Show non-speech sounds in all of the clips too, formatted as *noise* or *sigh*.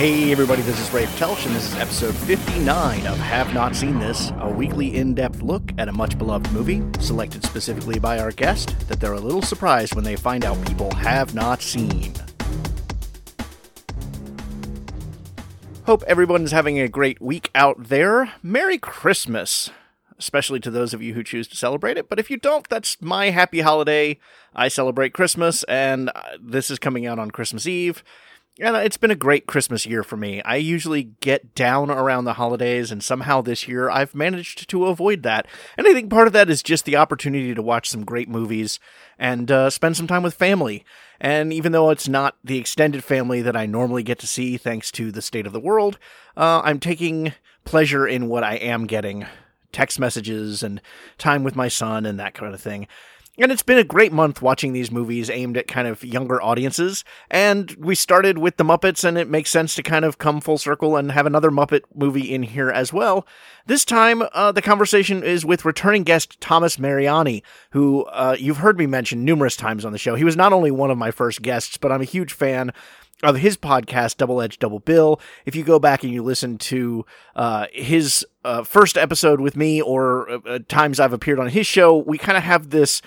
Hey everybody, this is Ray Telch, and this is episode 59 of Have Not Seen This, a weekly in-depth look at a much beloved movie, selected specifically by our guest, that they're a little surprised when they find out people have not seen. Hope everyone's having a great week out there. Merry Christmas! Especially to those of you who choose to celebrate it. But if you don't, that's my happy holiday. I celebrate Christmas, and uh, this is coming out on Christmas Eve. And it's been a great Christmas year for me. I usually get down around the holidays, and somehow this year I've managed to avoid that. And I think part of that is just the opportunity to watch some great movies and uh, spend some time with family. And even though it's not the extended family that I normally get to see thanks to the state of the world, uh, I'm taking pleasure in what I am getting text messages and time with my son and that kind of thing. And it's been a great month watching these movies aimed at kind of younger audiences. And we started with the Muppets, and it makes sense to kind of come full circle and have another Muppet movie in here as well. This time, uh, the conversation is with returning guest Thomas Mariani, who uh, you've heard me mention numerous times on the show. He was not only one of my first guests, but I'm a huge fan of his podcast, Double Edge Double Bill. If you go back and you listen to uh, his uh, first episode with me or uh, times I've appeared on his show, we kind of have this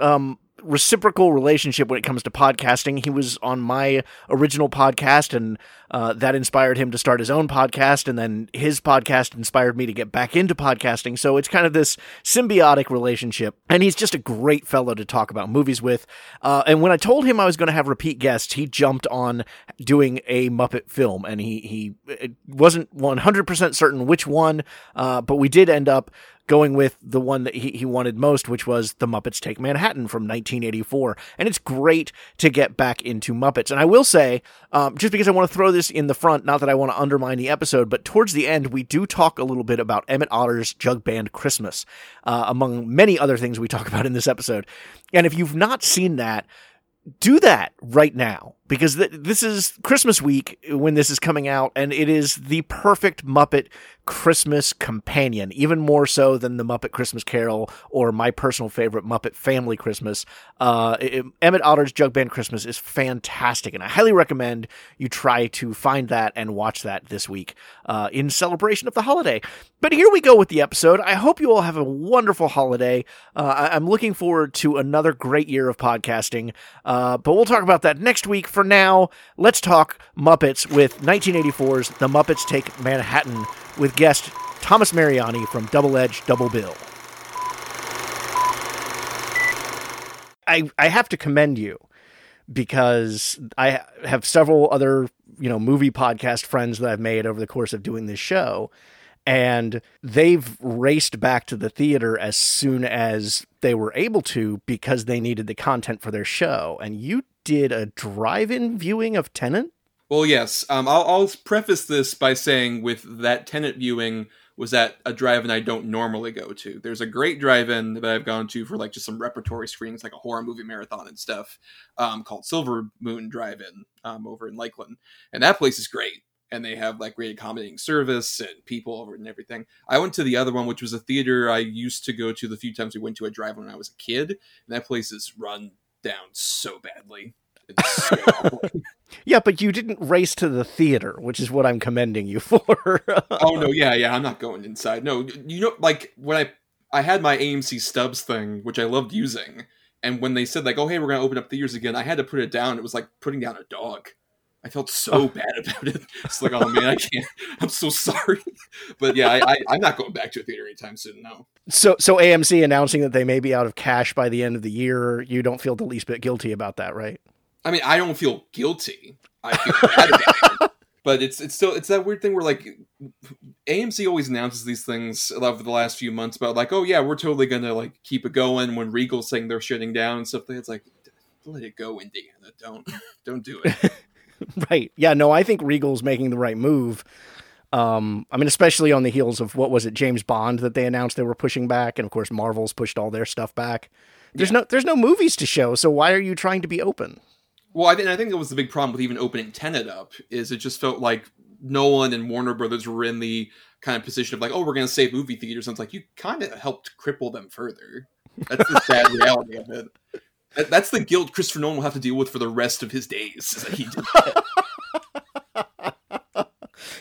um, reciprocal relationship when it comes to podcasting. He was on my original podcast, and uh, that inspired him to start his own podcast. And then his podcast inspired me to get back into podcasting. So it's kind of this symbiotic relationship. And he's just a great fellow to talk about movies with. Uh, and when I told him I was going to have repeat guests, he jumped on doing a Muppet film, and he he wasn't one hundred percent certain which one, uh, but we did end up going with the one that he, he wanted most, which was The Muppets Take Manhattan from 1984. And it's great to get back into Muppets. And I will say, um, just because I want to throw this in the front, not that I want to undermine the episode, but towards the end, we do talk a little bit about Emmett Otter's Jug Band Christmas, uh, among many other things we talk about in this episode. And if you've not seen that, do that right now because th- this is Christmas week when this is coming out, and it is the perfect Muppet Christmas companion, even more so than the Muppet Christmas Carol or my personal favorite Muppet Family Christmas. Uh, it, Emmett Otter's Jug Band Christmas is fantastic, and I highly recommend you try to find that and watch that this week uh, in celebration of the holiday. But here we go with the episode. I hope you all have a wonderful holiday. Uh, I- am looking forward to another great year of podcasting, uh, Uh, but we'll talk about that next week. For now, let's talk Muppets with 1984's The Muppets Take Manhattan with guest Thomas Mariani from Double Edge Double Bill. I I have to commend you because I have several other, you know, movie podcast friends that I've made over the course of doing this show and they've raced back to the theater as soon as they were able to because they needed the content for their show. And you did a drive-in viewing of Tenet? Well, yes. Um, I'll, I'll preface this by saying with that Tenet viewing was at a drive-in I don't normally go to. There's a great drive-in that I've gone to for like just some repertory screenings, like a horror movie marathon and stuff, um, called Silver Moon Drive-In um, over in Lakeland, and that place is great. And they have like great accommodating service and people over and everything. I went to the other one, which was a theater I used to go to the few times we went to a drive-in when I was a kid, and that place is run down so badly. So *laughs* yeah, but you didn't race to the theater, which is what I'm commending you *laughs* for. oh no, yeah, yeah, I'm not going inside. No, you know, like when I I had my AMC Stubs thing, which I loved using, and when they said like, "Oh, hey, we're gonna open up theaters again," I had to put it down. It was like putting down a dog. I felt so oh. bad *laughs* about it. It's like, oh man, I can't. I'm so sorry. But yeah, I, I, am not going back to a theater anytime soon. No. So, so AMC announcing that they may be out of cash by the end of the year. You don't feel the least bit guilty about that, right? I mean, I don't feel guilty. I feel bad about it. *laughs* But it's it's still it's that weird thing where like AMC always announces these things over the last few months about like, oh yeah, we're totally gonna like keep it going when Regal's saying they're shutting down and stuff. It's like, let it go, Indiana. Don't don't do it. *laughs* *laughs* right. Yeah. No, I think Regal's making the right move. Um, I mean, especially on the heels of what was it, James Bond that they announced they were pushing back, and of course Marvel's pushed all their stuff back. There's yeah. no there's no movies to show, so why are you trying to be open? Well, I think I think that was the big problem with even opening Tenet up is it just felt like Nolan and Warner Brothers were in the kind of position of like, oh, we're going to save movie theaters, and it's like you kind of helped cripple them further. That's the sad *laughs* reality of it. That, that's the guilt Christopher Nolan will have to deal with for the rest of his days. Is that he did that. *laughs*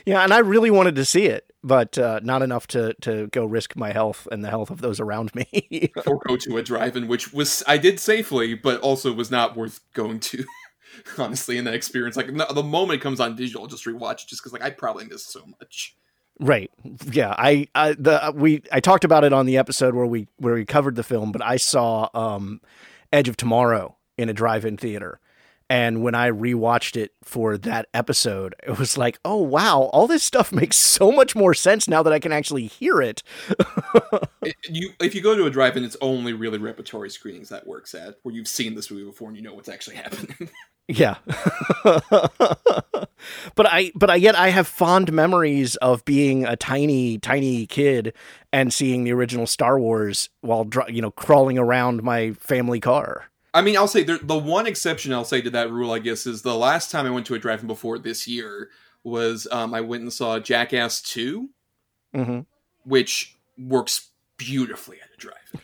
Yeah, and I really wanted to see it, but uh, not enough to to go risk my health and the health of those around me. *laughs* or go to a drive-in, which was I did safely, but also was not worth going to. *laughs* Honestly, in that experience, like the moment it comes on digital, I'll just rewatch it just because like I probably missed so much. Right. Yeah. I, I the we I talked about it on the episode where we where we covered the film, but I saw um, Edge of Tomorrow in a drive-in theater. And when I rewatched it for that episode, it was like, oh wow, all this stuff *laughs* makes so much more sense now that I can actually hear it. *laughs* It- you, if you go to a drive-in, it's only really repertory screenings that works at, where you've seen this movie before and you know what's actually *laughs* happening. Yeah. *laughs* but I but I yet I have fond memories of being a tiny tiny kid and seeing the original Star Wars while you know crawling around my family car. I mean, I'll say there, the one exception I'll say to that rule, I guess, is the last time I went to a drive-in before this year was um, I went and saw Jackass Two, hmm which works beautifully at a drive-in.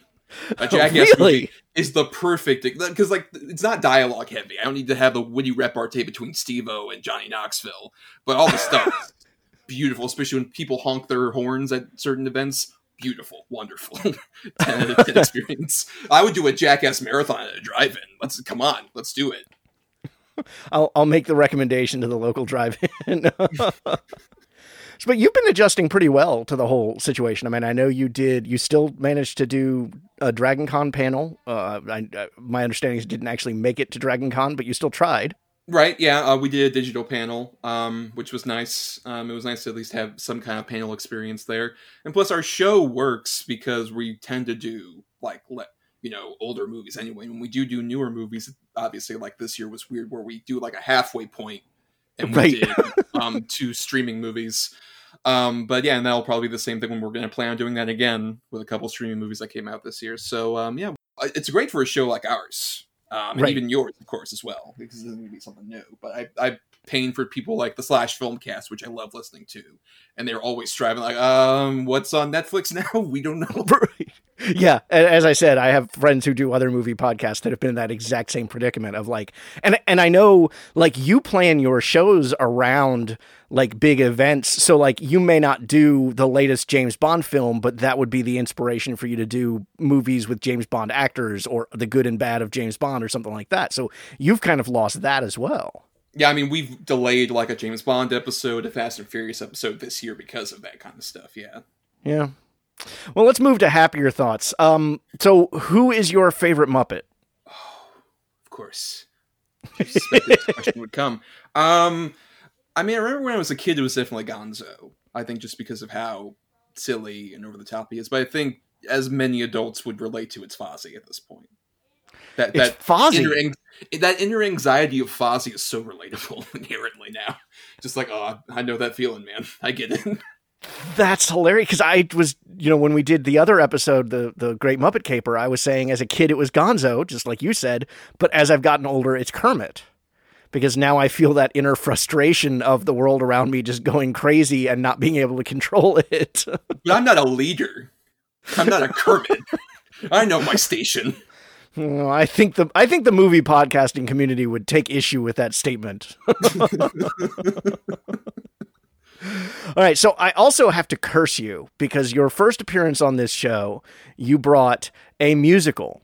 A Jackass *laughs* movie is the perfect because like it's not dialogue heavy. I don't need to have the witty repartee between Steve-O and Johnny Knoxville, but all the stuff beautiful, especially when people honk their horns at certain events. Beautiful, wonderful, *laughs* ten out of ten *laughs* experience. I would do a Jackass marathon at a drive-in. Let's come on, let's do it. I'll I'll make the recommendation to the local drive-in. But you've been adjusting pretty well to the whole situation. I mean, I know you did. You still managed to do a Dragon Con panel. Uh, I, uh, my understanding is didn't actually make it to Dragon Con, but you still tried. Right, yeah, uh, we did a digital panel, um, which was nice. Um, it was nice to at least have some kind of panel experience there, and plus our show works because we tend to do like le- you know older movies anyway. When we do do newer movies, obviously like this year was weird where we do like a halfway point, and we Right. did um, two streaming movies. Um, but yeah, and that'll probably be the same thing when we're going to plan on doing that again with a couple streaming movies that came out this year. So um, yeah, it's great for a show like ours, um, and Right. even yours, of course, as well, because it's going to be something new. But I, I pain for people like the Slash Filmcast, which I love listening to, and they're always striving like, um, what's on Netflix *laughs* now? We don't know. *laughs* Right. *laughs* Yeah, as I said, I have friends who do other movie podcasts that have been in that exact same predicament of like, and and I know like you plan your shows around like big events, so like you may not do the latest James Bond film, but that would be the inspiration for you to do movies with James Bond actors or the good and bad of James Bond or something like that. So you've kind of lost that as well. Yeah, I mean, we've delayed like a James Bond episode, a Fast and Furious episode this year because of that kind of stuff. Yeah. Yeah. Well, let's move to happier thoughts. Um, so who is your favorite Muppet? Of course. I this *laughs* question would come. Um, I mean, I remember when I was a kid, it was definitely Gonzo. I think just because of how silly and over the top he is. But I think as many adults would relate to, it's Fozzie at this point. That It's that Fozzie. inner that inner anxiety of Fozzie is so relatable *laughs* inherently now. Just like, oh, I know that feeling, man. I get it. *laughs* That's hilarious because I was, you know, when we did the other episode, the the Great Muppet Caper, I was saying as a kid it was Gonzo, just like you said, but as I've gotten older, it's Kermit. Because now I feel that inner frustration of the world around me just going crazy and not being able to control *laughs* it. but I'm not a leader. I'm not a Kermit. I know my station. I think the I think the movie podcasting community would take issue with that statement. *laughs* All right, so I also have to curse you because your first appearance on this show, you brought a musical,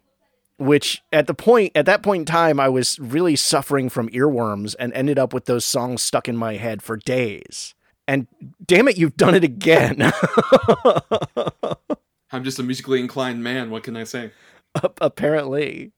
which at the point at that point in time I was really suffering from earworms and ended up with those songs stuck in my head for days. And damn it, you've done it again. *laughs* I'm just a musically inclined man. What can I say? apparently.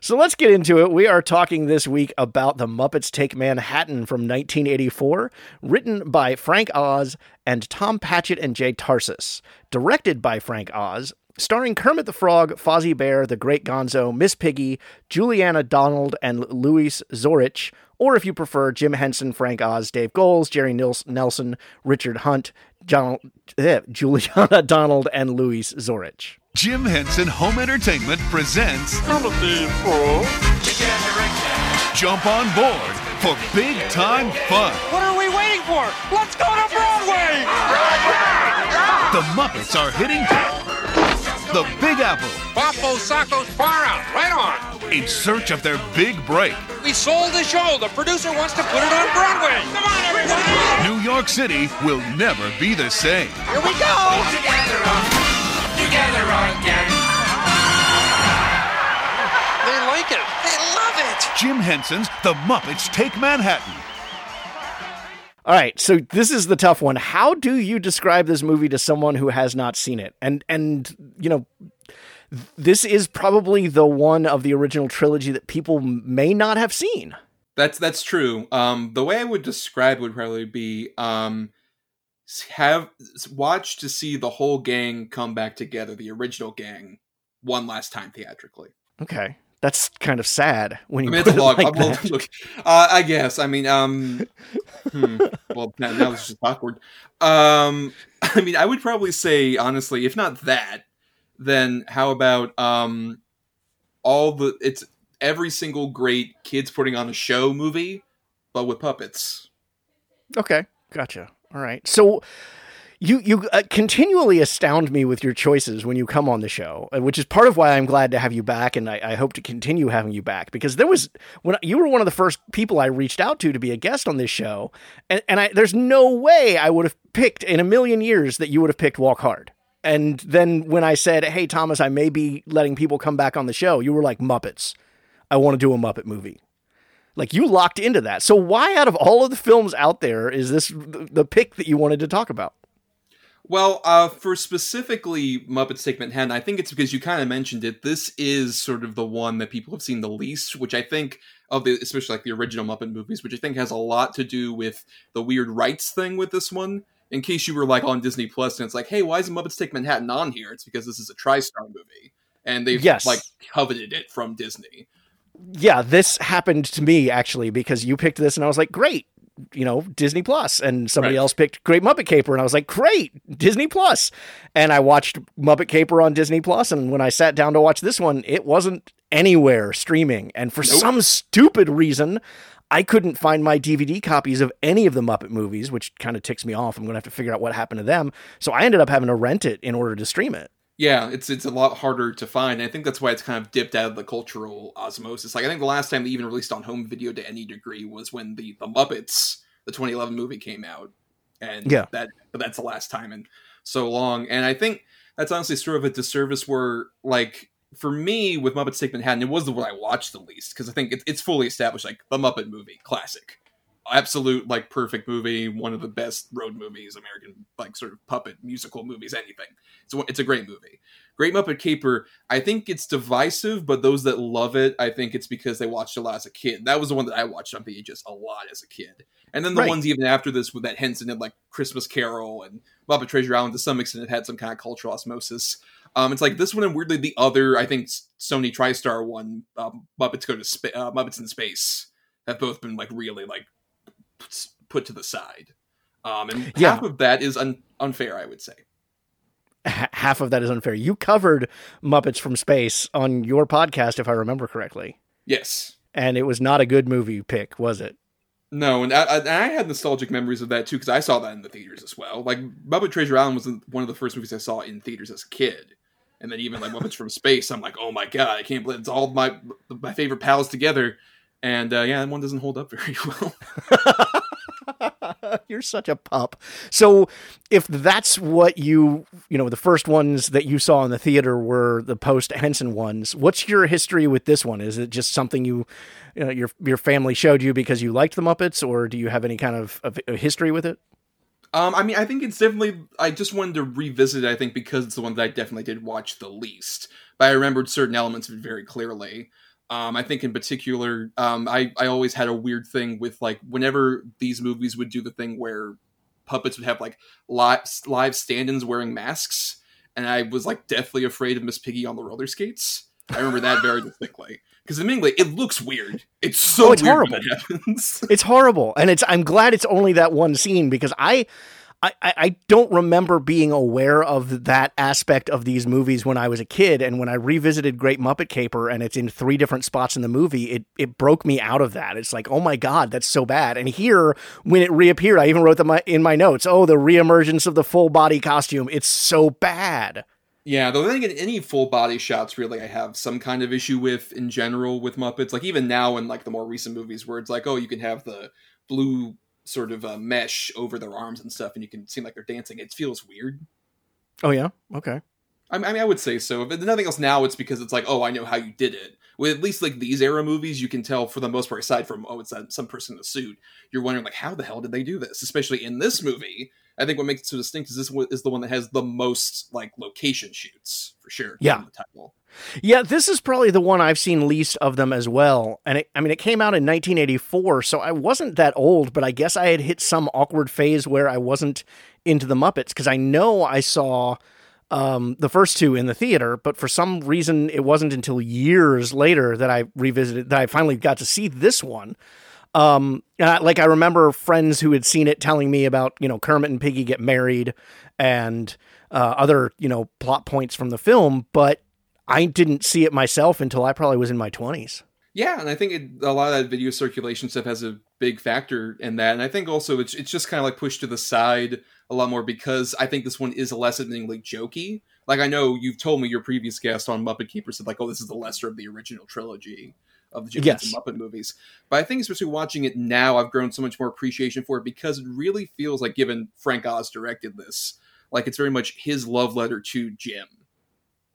So let's get into it. We are talking this week about The Muppets Take Manhattan from 1984, written by Frank Oz and Tom Patchett and Jay Tarses, directed by Frank Oz, starring Kermit the Frog, Fozzie Bear, The Great Gonzo, Miss Piggy, Juliana Donald, and Louis Zorich, or if you prefer, Jim Henson, Frank Oz, Dave Goelz, Jerry Nils- Nelson, Richard Hunt, John, eh, Juliana *laughs* Donald, and Louis Zorich. Jim Henson Home Entertainment presents Jump on board for big time fun. What are we waiting for? Let's go to Broadway! The Muppets are hitting the Big Apple. Bafo Sacco's far out. Right on. in search of their big break. We sold the show. The producer wants to put it on Broadway. Come on, everybody. New York City will never be the same. Here we go. Together, on, together on again. They like it. They love it. Jim Henson's The Muppets Take Manhattan. All right, so this is the tough one. How do you describe this movie to someone who has not seen it? And and you know, this is probably the one of the original trilogy that people may not have seen. That's that's true. Um, the way I would describe would probably be um, have watch to see the whole gang come back together, the original gang, one last time theatrically. Okay, that's kind of sad when you I mean, put it's a it like well, *laughs* look, uh, I guess. I mean, um, hmm, well, now, now it's just awkward. Um, *laughs* I mean, I would probably say honestly, if not that, then how about um, all the it's every single great kids putting on a show movie, but with puppets. Okay, gotcha. All right. So you you uh, continually astound me with your choices when you come on the show, uh, which is part of why I'm glad to have you back, and I, I hope to continue having you back because there was when you were one of the first people I reached out to to be a guest on this show, and and I there's no way I would have picked in a million years that you would have picked Walk Hard. And then when I said, "Hey Thomas, I may be letting people come back on the show," you were like, "Muppets, I want to do a Muppet movie." Like you locked into that. So why out of all of the films out there is this the the pick that you wanted to talk about? Well, uh, for specifically Muppets Take Manhattan, I think it's because you kind of mentioned it. This is sort of the one that people have seen the least, which I think of the, especially like the original Muppet movies, which I think has a lot to do with the weird rights thing with this one. In case you were like on Disney Plus and it's like, hey, why is Muppets Take Manhattan on here? It's because this is a TriStar movie, and they've Yes. like coveted it from Disney. Yeah, this happened to me actually because you picked this and I was like, great, you know, Disney Plus, and somebody Right. else picked Great Muppet Caper and I was like, great, Disney Plus, and I watched Muppet Caper on Disney Plus, and when I sat down to watch this one, it wasn't anywhere streaming, and for Nope. some stupid reason. I couldn't find my DVD copies of any of the Muppet movies, which kind of ticks me off. I'm going to have to figure out what happened to them. So I ended up having to rent it in order to stream it. Yeah, it's it's a lot harder to find. I think that's why it's kind of dipped out of the cultural osmosis. Like I think the last time they even released on home video to any degree was when the the Muppets, the 2011 movie came out, and Yeah. that but that's the last time in so long. And I think that's honestly sort of a disservice where like for me with Muppets Take Manhattan, it was the one I watched the least because I think it's it's fully established like the Muppet movie classic. Absolute like perfect movie, one of the best road movies, American like sort of puppet musical movies, anything. It's a, it's a great movie. Great Muppet Caper, I think it's divisive, but those that love it, I think it's because they watched it a lot as a kid. That was the one that I watched on VHS a lot as a kid. And then the Right. ones even after this with that Henson and like Christmas Carol and Muppet Treasure Island to some extent it had some kind of cultural osmosis. Um, it's like this one and weirdly the other, I think Sony TriStar one, um, Muppets Go to Spa- uh, Muppets in Space, have both been like really like put- to the side. Um, and Yeah. half of that is un- unfair, I would say. H- half of that is unfair. You covered Muppets from Space on your podcast, if I remember correctly, Yes. and it was not a good movie pick, was it? No, and I, I- and I had nostalgic memories of that too because I saw that in the theaters as well. Like Muppet Treasure Island was one of the first movies I saw in theaters as a kid, and then even like Muppets from Space, I'm like, oh my god, I can't believe it's all my my favorite pals together. And uh, yeah, that one doesn't hold up *laughs* very well. *laughs* You're such a pup. So, if that's what you, you know, the first ones that you saw in the theater were the post Henson ones, what's your history with this one? Is it just something you, you know, your your family showed you because you liked the Muppets, or do you have any kind of, of a history with it? Um, I mean, I think it's definitely. I just wanted to revisit. it, I think because it's the one that I definitely did watch the least, but I remembered certain elements of it very clearly. Um, I think in particular, um, I I always had a weird thing with like whenever these movies would do the thing where puppets would have like live live stand-ins wearing masks, and I was like deathly afraid of Miss Piggy on the roller skates. I remember that very *laughs* distinctly because admittedly, it looks weird. It's so Oh, it's weird horrible. happens. It's horrible, and it's. I'm glad it's only that one scene because I, I, I I don't remember being aware of that aspect of these movies when I was a kid, and when I revisited Great Muppet Caper, and it's in three different spots in the movie, it it broke me out of that. It's like, oh my god, that's so bad. And here, when it reappeared, I even wrote them uh, in my notes. Oh, the reemergence of the full body costume. It's so bad. Yeah, though then again, any full body shots really I have some kind of issue with in general with Muppets. Like even now in like the more recent movies where it's like, oh, you can have the blue sort of uh, mesh over their arms and stuff, and you can seem like they're dancing. It feels weird. Oh yeah, okay. I mean, I mean, I would say so. But nothing else now, it's because it's like, oh, I know how you did it. With at least like these era movies, you can tell for the most part, aside from oh, it's that some person in a suit, you're wondering like, how the hell did they do this? Especially in this movie, I think what makes it so distinct is this is the one that has the most like location shoots for sure. Yeah. The title. Yeah, this is probably the one I've seen least of them as well. And it, I mean, it came out in 1984, so I wasn't that old, but I guess I had hit some awkward phase where I wasn't into the Muppets because I know I saw um, the first two in the theater, but for some reason it wasn't until years later that I revisited that I finally got to see this one. Um, I, like I remember friends who had seen it telling me about you know Kermit and Piggy get married and uh, other you know plot points from the film, but I didn't see it myself until I probably was in my twenties. Yeah, and I think it, a lot of that video circulation stuff has a big factor in that, and I think also it's it's just kind of like pushed to the side a lot more because I think this one is less like jokey. Like I know you've told me your previous guest on Muppet Caper said like, oh, this is the lesser of the original trilogy of the Jim Yes. Muppet movies. But I think especially watching it now, I've grown so much more appreciation for it because it really feels like, given Frank Oz directed this, like it's very much his love letter to Jim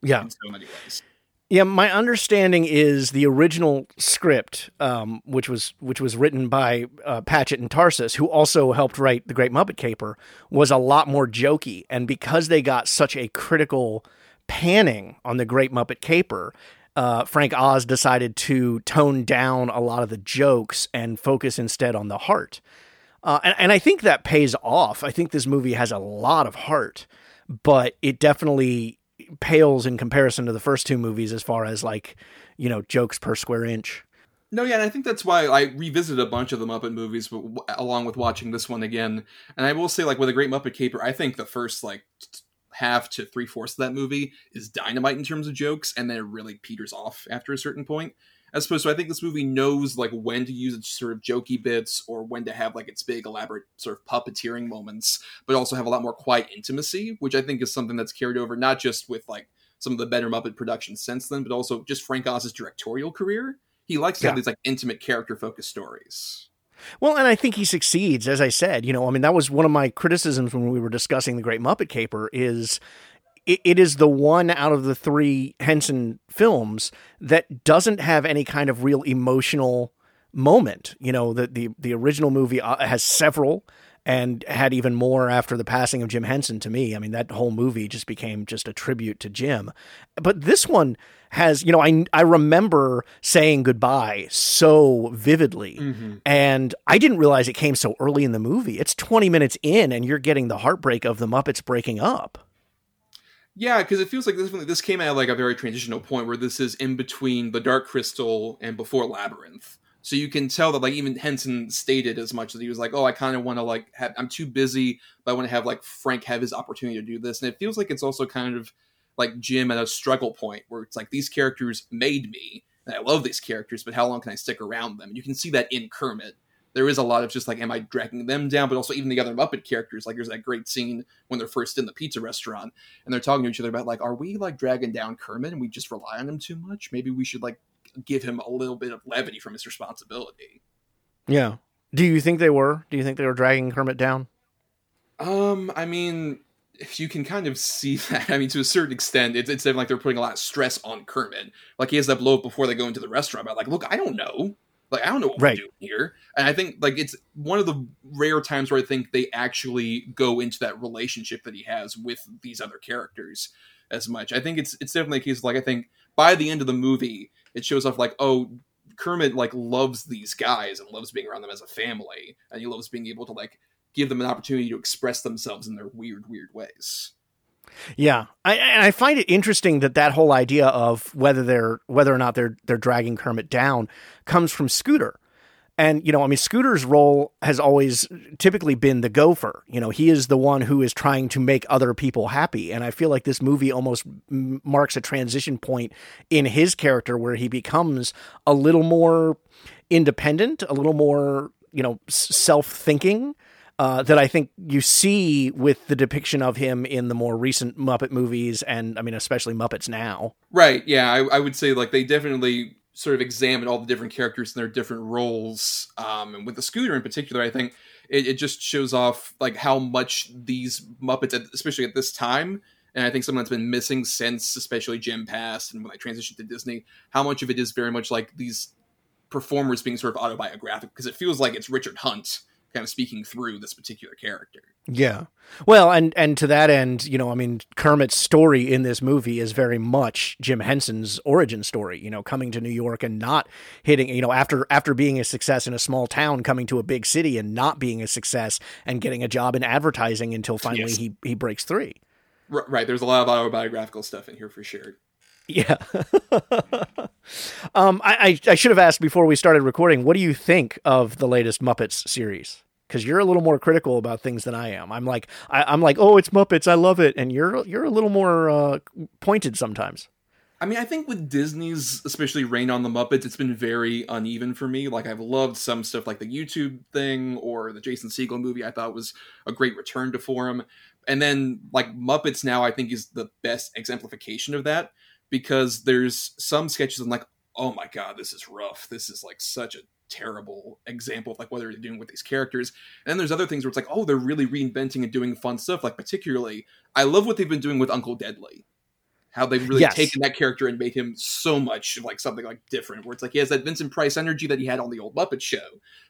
Yeah, in so many ways. Yeah, my understanding is the original script, um, which was which was written by uh, Patchett and Tarses, who also helped write The Great Muppet Caper, was a lot more jokey. And because they got such a critical panning on The Great Muppet Caper, uh, Frank Oz decided to tone down a lot of the jokes and focus instead on the heart. Uh, and, and I think that pays off. I think this movie has a lot of heart, but it definitely pales in comparison to the first two movies as far as like, you know, jokes per square inch. No, yeah, and I think that's why I revisited a bunch of the Muppet movies, along with watching this one again. And I will say, like with a Great Muppet Caper, I think the first like half to three fourths of that movie is dynamite in terms of jokes, and then it really peters off after a certain point. As opposed to, I think this movie knows like when to use its sort of jokey bits or when to have like its big elaborate sort of puppeteering moments, but also have a lot more quiet intimacy, which I think is something that's carried over not just with like some of the better Muppet productions since then, but also just Frank Oz's directorial career. He likes to have these like intimate character focused stories. Well, and I think he succeeds, as I said. You know, I mean, that was one of my criticisms when we were discussing the Great Muppet Caper. Is it, it is the one out of the three Henson films that doesn't have any kind of real emotional moment. You know, the the the original movie uh, has several. And had even more after the passing of Jim Henson to me. I mean, that whole movie just became just a tribute to Jim. But this one has, you know, I I remember saying goodbye so vividly. And I didn't realize it came so early in the movie. It's 20 minutes in, and you're getting the heartbreak of the Muppets breaking up. Yeah, because it feels like this this came at like a very transitional point where this is in between the Dark Crystal and before Labyrinth. So you can tell that like even Henson stated as much that he was like, "Oh, I kind of want to like have, I'm too busy, but I want to have like Frank have his opportunity to do this." And it feels like it's also kind of like Jim at a struggle point where it's like these characters made me, and I love these characters, but how long can I stick around them? And you can see that in Kermit. There is a lot of just like, am I dragging them down? But also even the other Muppet characters. Like there's that great scene when they're first in the pizza restaurant and they're talking to each other about like, are we like dragging down Kermit and we just rely on him too much? Maybe we should like give him a little bit of levity from his responsibility. Yeah. Do you think they were? Do you think they were dragging Kermit down? Um, I mean, if you can kind of see *laughs* that, I mean, to a certain extent, it's, it's like they're putting a lot of stress on Kermit. Like he has that blow up before they go into the restaurant. But like, look, I don't know. Like I don't know what Right. we're doing here. And I think like it's one of the rare times where I think they actually go into that relationship that he has with these other characters as much. I think it's it's definitely a case of like I think by the end of the movie, it shows off like, oh, Kermit like loves these guys and loves being around them as a family, and he loves being able to like give them an opportunity to express themselves in their weird, weird ways. Yeah, I, I find it interesting that that whole idea of whether they're whether or not they're they're dragging Kermit down comes from Scooter. And you know, I mean, Scooter's role has always typically been the gopher. You know, he is the one who is trying to make other people happy, and I feel like this movie almost marks a transition point in his character where he becomes a little more independent, a little more you know self thinking. Uh, that I think you see with the depiction of him in the more recent Muppet movies, and I mean, especially Muppets now. Right. Yeah, I, I would say like they definitely sort of examine all the different characters and their different roles. Um, and with the scooter in particular, I think it, it just shows off like how much these Muppets, especially at this time, and I think something that's been missing since, especially Jim passed and when I transitioned to Disney, how much of it is very much like these performers being sort of autobiographic because it feels like it's Richard Hunt kind of speaking through this particular character. Yeah. Well, and and to that end, you know, I mean, Kermit's story in this movie is very much Jim Henson's origin story. You know, coming to New York and not hitting, you know, after after being a success in a small town, coming to a big city and not being a success and getting a job in advertising until finally Yes. he he breaks three. R- right. There's a lot of autobiographical stuff in here for sure. Yeah. um, I, I I should have asked before we started recording. What do you think of the latest Muppets series? Because you're a little more critical about things than I am. I'm like I, I'm like, oh, it's Muppets, I love it, and you're you're a little more uh, pointed sometimes. I mean, I think with Disney's, especially Reign on the Muppets, it's been very uneven for me. Like, I've loved some stuff like the YouTube thing or the Jason Segel movie, I thought was a great return to form. And then, like, Muppets now, I think is the best exemplification of that because there's some sketches I'm like, oh my god, this is rough. This is like such a terrible example of like what they're doing with these characters. And then there's other things where it's like, oh, they're really reinventing and doing fun stuff. Like, particularly, I love what they've been doing with Uncle Deadly how they've really Yes. taken that character and made him so much like something like different where it's like he has that vincent price energy that he had on the old muppet show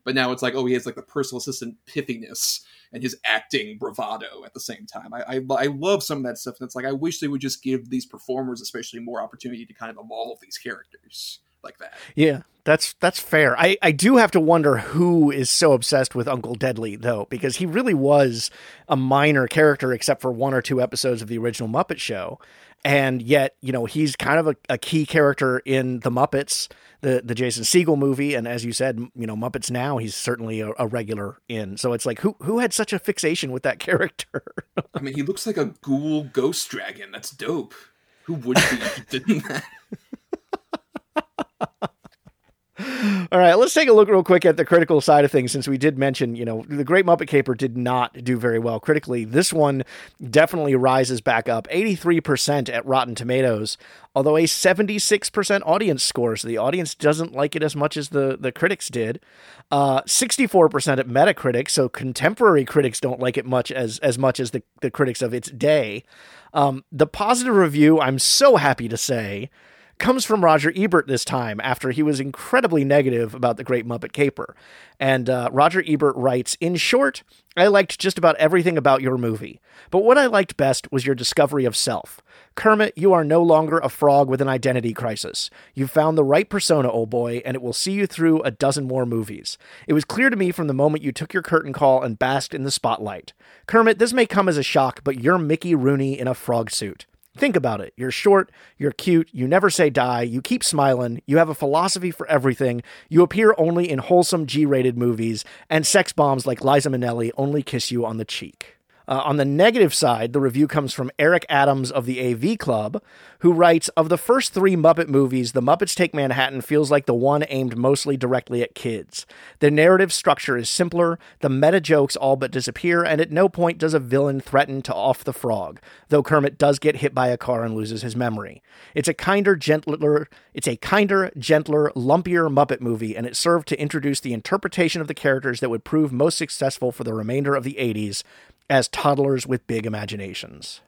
but now it's like oh he has like the personal assistant pithiness and his acting bravado at the same time i i, I love some of that stuff and it's like i wish they would just give these performers especially more opportunity to kind of evolve these characters like that Yeah, that's that's fair. I, I do have to wonder who is so obsessed with Uncle Deadly though, because he really was a minor character except for one or two episodes of the original Muppet Show, and yet you know he's kind of a, a key character in the Muppets, the the Jason Segel movie, and as you said, you know Muppets Now, he's certainly a, a regular in. So it's like who who had such a fixation with that *laughs* character? i mean he looks like a ghoul ghost dragon that's dope who would be interested in that All right, let's take a look real quick at the critical side of things since we did mention, you know, The Great Muppet Caper did not do very well critically. This one definitely rises back up 83% at Rotten Tomatoes, although a 76% audience score. So the audience doesn't like it as much as the, the critics did. Uh, 64% at Metacritic, so contemporary critics don't like it much as, as much as the, the critics of its day. Um, the positive review, I'm so happy to say, comes from Roger Ebert this time after he was incredibly negative about the Great Muppet Caper. And uh, Roger Ebert writes In short, I liked just about everything about your movie, but what I liked best was your discovery of self. Kermit, you are no longer a frog with an identity crisis. You've found the right persona, old boy, and it will see you through a dozen more movies. It was clear to me from the moment you took your curtain call and basked in the spotlight. Kermit, this may come as a shock, but you're Mickey Rooney in a frog suit. Think about it. You're short, you're cute, you never say die, you keep smiling, you have a philosophy for everything, you appear only in wholesome G rated movies, and sex bombs like Liza Minnelli only kiss you on the cheek. Uh, on the negative side, the review comes from Erik Adams of the AV Club, who writes Of the first three Muppet movies, The Muppets Take Manhattan feels like the one aimed mostly directly at kids. The narrative structure is simpler, the meta jokes all but disappear, and at no point does a villain threaten to off the frog, though Kermit does get hit by a car and loses his memory. It's a kinder, gentler, it's a kinder, gentler, lumpier Muppet movie, and it served to introduce the interpretation of the characters that would prove most successful for the remainder of the 80s as toddlers with big imaginations.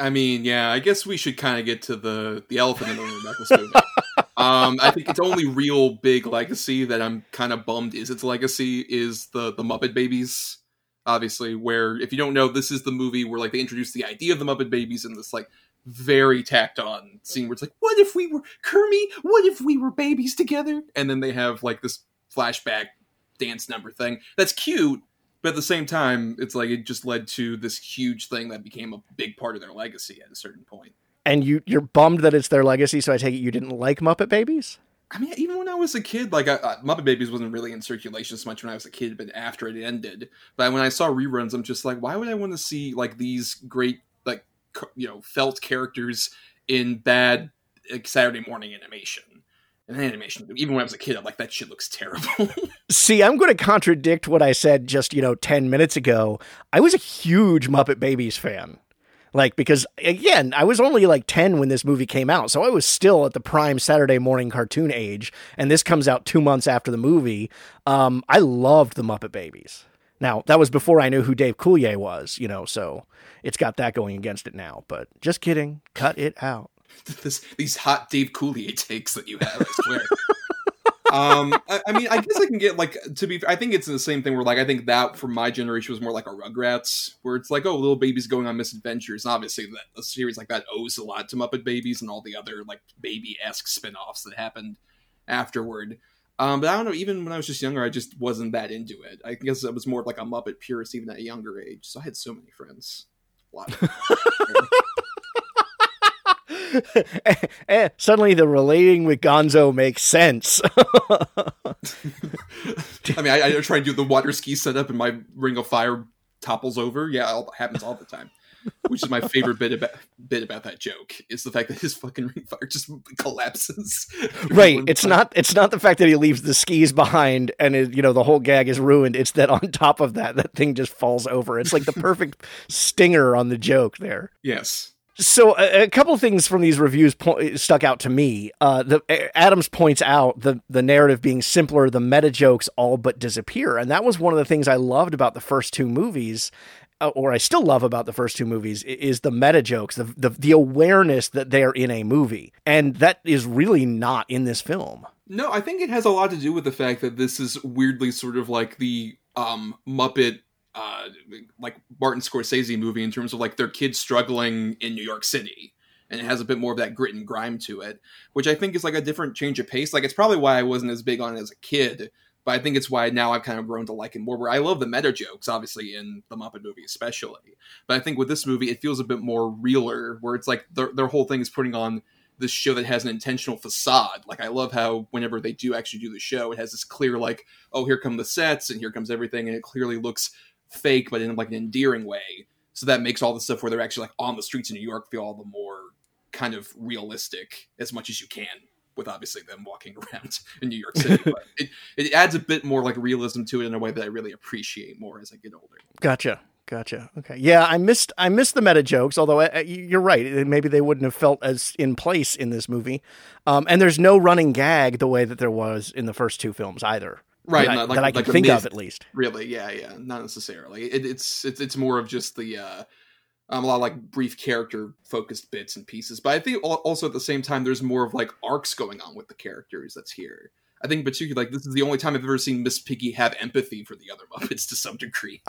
I mean, yeah, I guess we should kind of get to the the elephant in the room about this movie. *laughs* um, I think its only real big legacy that I'm kind of bummed is its legacy is the the Muppet Babies. Obviously, where if you don't know, this is the movie where like they introduced the idea of the Muppet Babies in this like very tacked on scene where it's like, what if we were Kermit? What if we were babies together? And then they have like this flashback dance number thing that's cute, but at the same time, it's like it just led to this huge thing that became a big part of their legacy at a certain point. And you you're bummed that it's their legacy, so I take it you didn't like Muppet Babies? I mean, even when I was a kid, like I, I, Muppet Babies wasn't really in circulation so much when I was a kid, but after it ended. But when I saw reruns, I'm just like, why would I want to see like these great, like you know, felt characters in bad like, Saturday morning animation? An animation. Even when I was a kid, I'm like, that shit looks terrible. *laughs* See, I'm going to contradict what I said just, you know, 10 minutes ago. I was a huge Muppet Babies fan. Like, because again, I was only like 10 when this movie came out. So I was still at the prime Saturday morning cartoon age. And this comes out two months after the movie. Um, I loved the Muppet Babies. Now, that was before I knew who Dave Coulier was, you know, so it's got that going against it now. But just kidding. Cut it out. *laughs* this, these hot Dave Coulier takes that you have, I swear. *laughs* um, I, I, mean, I guess I can get like to be. I think it's the same thing where like I think that for my generation was more like a Rugrats, where it's like oh, little babies going on misadventures. And obviously, that a series like that owes a lot to Muppet Babies and all the other like baby esque spin offs that happened afterward. Um, but I don't know. Even when I was just younger, I just wasn't that into it. I guess I was more like a Muppet purist even at a younger age. So I had so many friends. A lot. *laughs* *laughs* eh, suddenly the relating with Gonzo makes sense. *laughs* I mean, I, I try and do the water ski setup, and my ring of fire topples over. Yeah, it happens all the time. Which is my favorite bit about bit about that joke is the fact that his fucking ring of fire just *laughs* collapses. Right. It's not. It's not the fact that he leaves the skis behind and it, you know the whole gag is ruined. It's that on top of that, that thing just falls over. It's like the perfect stinger on the joke there. Yes. So a, a, couple things from these reviews po- stuck out to me. Uh, the Adams points out the the narrative being simpler, the meta jokes all but disappear, and that was one of the things I loved about the first two movies, uh, or I still love about the first two movies, is the meta jokes, the, the the awareness that they are in a movie, and that is really not in this film. No, I think it has a lot to do with the fact that this is weirdly sort of like the um, Muppet uh, like Martin Scorsese movie in terms of like their kids struggling in New York City. And it has a bit more of that grit and grime to it, which I think is like a different change of pace. Like it's probably why I wasn't as big on it as a kid, but I think it's why now I've kind of grown to like it more. Where I love the meta jokes, obviously in the Muppet movie especially, but I think with this movie it feels a bit more realer, where it's like their, their whole thing is putting on this show that has an intentional facade. Like I love how whenever they do actually do the show, it has this clear like, oh, here come the sets and here comes everything, and it clearly looks fake, but in like an endearing way. So that makes all the stuff where they're actually like on the streets in New York feel all the more kind of realistic as much as you can with obviously them walking *laughs* around in New York City. but it, it adds a bit more like realism to it in a way that I really appreciate more as I get older. Gotcha. Gotcha. Okay. Yeah, I missed I missed the meta jokes. Although I, you're right, maybe they wouldn't have felt as in place in this movie. Um, and there's no running gag the way that there was in the first two films either right? That, I, like, that I can like think of at least. Really, yeah, yeah, not necessarily. It, it's it's it's more of just the uh, um, a lot of like brief character focused bits and pieces. But I think also at the same time, there's more of like arcs going on with the characters that's here. I think, particularly, like this is the only time I've ever seen Miss Piggy have empathy for the other *laughs* Muppets to some degree.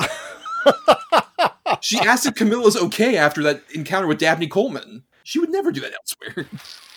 she asked if Camilla's okay after that encounter with Dabney Coleman. She would never do that elsewhere.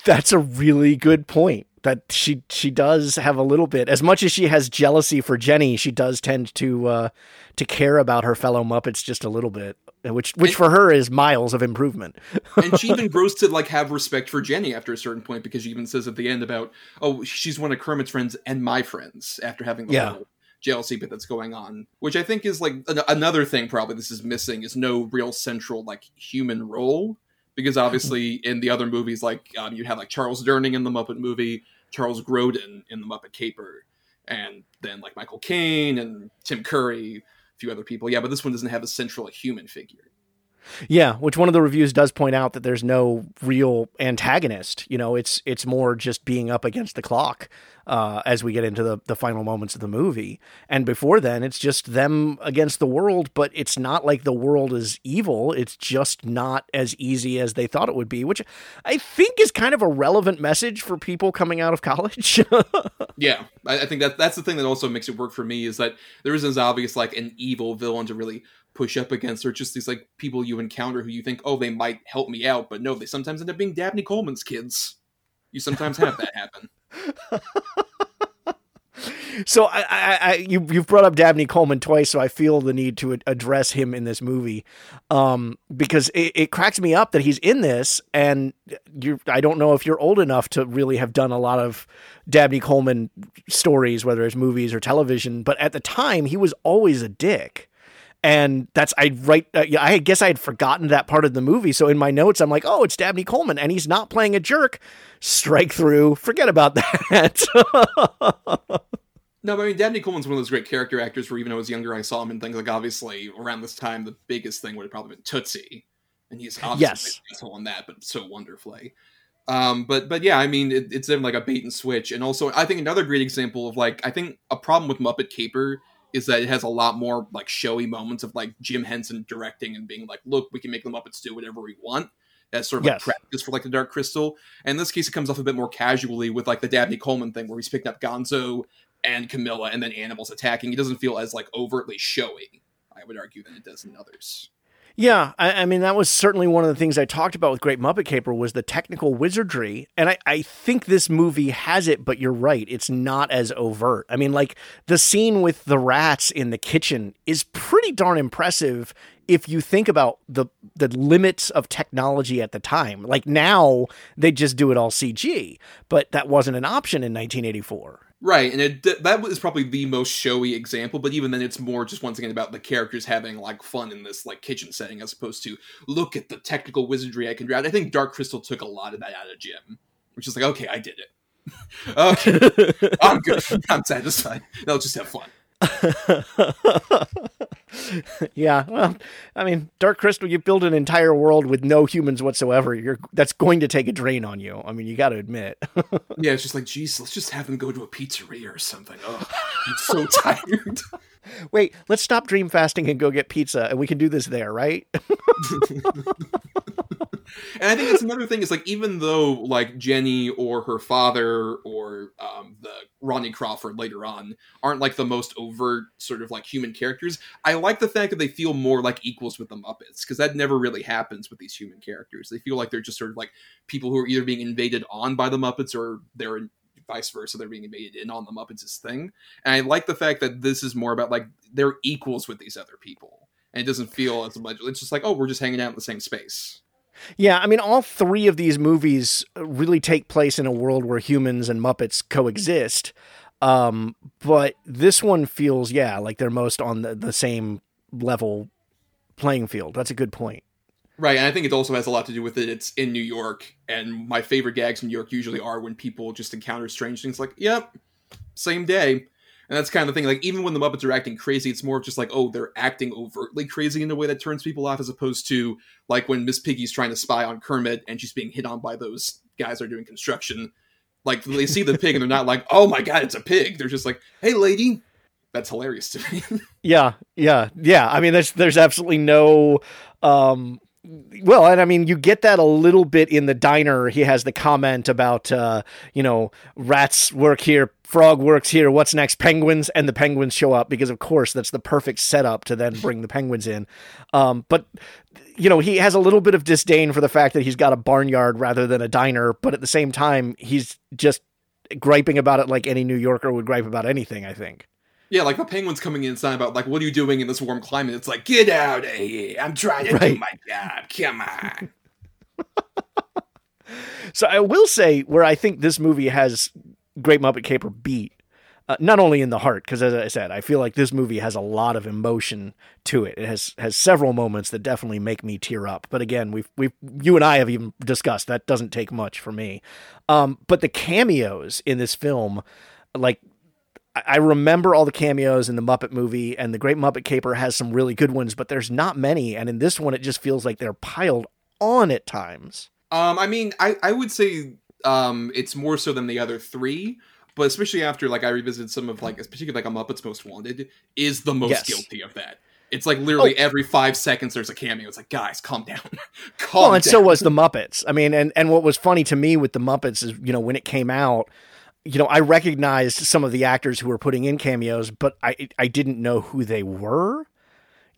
That's a really good point that she she does have a little bit. As much as she has jealousy for Jenny she does tend to uh to care about her fellow muppets just a little bit which which and, for her is miles of improvement. *laughs* And she even grows to like have respect for Jenny after a certain point because she even says at the end about oh she's one of Kermit's friends and my friends after having the yeah. whole jealousy bit that's going on which I think is like an- another thing probably this is missing is no real central like human role because obviously in the other movies, like um, you have like Charles Durning in the Muppet movie, Charles Grodin in the Muppet Caper, and then like Michael Caine and Tim Curry, a few other people. Yeah, but this one doesn't have a central human figure. Yeah, which one of the reviews does point out that there's no real antagonist. You know, it's it's more just being up against the clock uh, as we get into the the final moments of the movie. And before then, it's just them against the world. But it's not like the world is evil. It's just not as easy as they thought it would be, which I think is kind of a relevant message for people coming out of college. *laughs* yeah, I, I think that that's the thing that also makes it work for me is that there isn't as obvious like an evil villain to really push up against or just these like people you encounter who you think oh they might help me out but no they sometimes end up being dabney coleman's kids. You sometimes have that happen. *laughs* So I, I, I, you, you've brought up Dabney Coleman twice, so I feel the need to address him in this movie, um, because it, it, cracks me up that he's in this, and you, I don't know if you're old enough to really have done a lot of Dabney Coleman stories, whether it's movies or television, but at the time he was always a dick and that's I right. Uh, I guess I had forgotten that part of the movie. So in my notes, I'm like, oh, it's Dabney Coleman, and he's not playing a jerk. Strike through. Forget about that. *laughs* No, but I mean, Dabney Coleman's one of those great character actors where even when I was younger, I saw him in things like obviously around this time, the biggest thing would have probably been Tootsie. And he's obviously Yes. yes. on that, but so wonderfully. Um, but but yeah, I mean, it, it's like a bait and switch. And also, I think another great example of like, I think a problem with Muppet Caper is that it has a lot more like showy moments of like Jim Henson directing and being like, look, we can make the Muppets do whatever we want. That's sort of like Yes. practice for like the Dark Crystal. And in this case, it comes off a bit more casually with like the Dabney Coleman thing, where he's picking up Gonzo and Camilla, and then animals attacking. It doesn't feel as like overtly showy. I would argue than it does in others. Yeah, I, I mean that was certainly one of the things I talked about with Great Muppet Caper was the technical wizardry, and I, I think this movie has it. But you're right; it's not as overt. I mean, like the scene with the rats in the kitchen is pretty darn impressive if you think about the the limits of technology at the time. Like now, they just do it all CG, but that wasn't an option in 1984. Right, and it, that was probably the most showy example. But even then, it's more just once again about the characters having like fun in this like kitchen setting, as opposed to look at the technical wizardry I can draft. I think Dark Crystal took a lot of that out of Jim, which is like, okay, I did it. *laughs* okay, *laughs* I'm good. *laughs* I'm satisfied. Now let's just have fun. *laughs* yeah, well, I mean, Dark Crystal, you build an entire world with no humans whatsoever. You're that's going to take a drain on you. I mean, you got to admit. *laughs* Yeah, it's just like, geez, let's just have them go to a pizzeria or something. Oh, I'm so *laughs* tired. Wait, let's stop dream fasting and go get pizza, and we can do this there, right? And I think that's another thing is like even though like Jenny or her father or um, the Ronnie Crawford later on aren't like the most overt sort of like human characters, I like the fact that they feel more like equals with the Muppets because that never really happens with these human characters. They feel like they're just sort of like people who are either being invaded on by the Muppets or they're vice versa. They're being invaded in on the Muppets' thing. And I like the fact that this is more about like they're equals with these other people. And it doesn't feel as much. It's just like, oh, we're just hanging out in the same space. Yeah, I mean, all three of these movies really take place in a world where humans and Muppets coexist. Um, but this one feels, yeah, like they're most on the, the same level playing field. That's a good point. Right, and I think it also has a lot to do with it. It's in New York, and my favorite gags in New York usually are when people just encounter strange things like, yep, same day. And that's kind of the thing. Like, even when the Muppets are acting crazy, it's more of just like, oh, they're acting overtly crazy in a way that turns people off, as opposed to like when Miss Piggy's trying to spy on Kermit and she's being hit on by those guys that are doing construction. Like, they see the pig and they're not like, oh my god, it's a pig. They're just like, hey, lady. That's hilarious to me. *laughs* Yeah, yeah, yeah. I mean, there's there's absolutely no. Um, well, and I mean, you get that a little bit in the diner. He has the comment about, uh, you know, rats work here, frog works here. What's next? Penguins, and the penguins show up because, of course, that's the perfect setup to then bring the penguins in. Um, but you know, he has a little bit of disdain for the fact that he's got a barnyard rather than a diner. But at the same time, he's just griping about it like any New Yorker would gripe about anything. I think. Yeah, like the penguins coming in, saying about like, "What are you doing in this warm climate?" It's like, "Get out of here! I'm trying to do Right. my job. Come on." *laughs* So I will say where I think this movie has Great Muppet Caper beat, uh, not only in the heart, because as I said, I feel like this movie has a lot of emotion to it. It has has several moments that definitely make me tear up. But again, we've we you and I have even discussed that doesn't take much for me. Um, but the cameos in this film, like. I remember all the cameos in the Muppet movie, and the Great Muppet Caper has some really good ones, but there's not many. And in this one, it just feels like they're piled on at times. Um, I mean, I I would say um, it's more so than the other three, but especially after like I revisited some of like, particularly like a Muppets Most Wanted, is the most Yes. guilty of that. It's like literally Oh. every five seconds there's a cameo. It's like, guys, calm down, *laughs* calm Well, and down. so was the Muppets. I mean, and and what was funny to me with the Muppets is, you know, when it came out, you know, I recognized some of the actors who were putting in cameos, but I I didn't know who they were.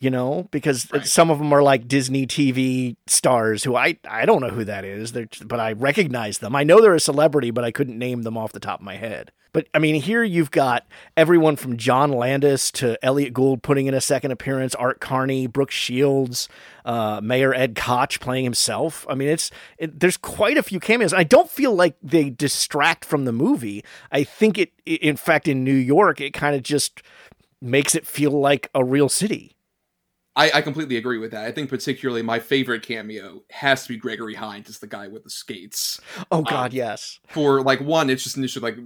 You know, because Right. some of them are like Disney TV stars who I I don't know who that is. They're, but I recognize them. I know they're a celebrity, but I couldn't name them off the top of my head. But I mean, here you've got everyone from John Landis to Elliott Gould putting in a second appearance, Art Carney, Brooke Shields, uh, Mayor Ed Koch playing himself. I mean, it's it, there's quite a few cameos. I don't feel like they distract from the movie. I think it, in fact, in New York, it kind of just makes it feel like a real city. I, I completely agree with that. I think particularly my favorite cameo has to be Gregory Hines as the guy with the skates. Oh um, God, yes. For like one, it's just initially like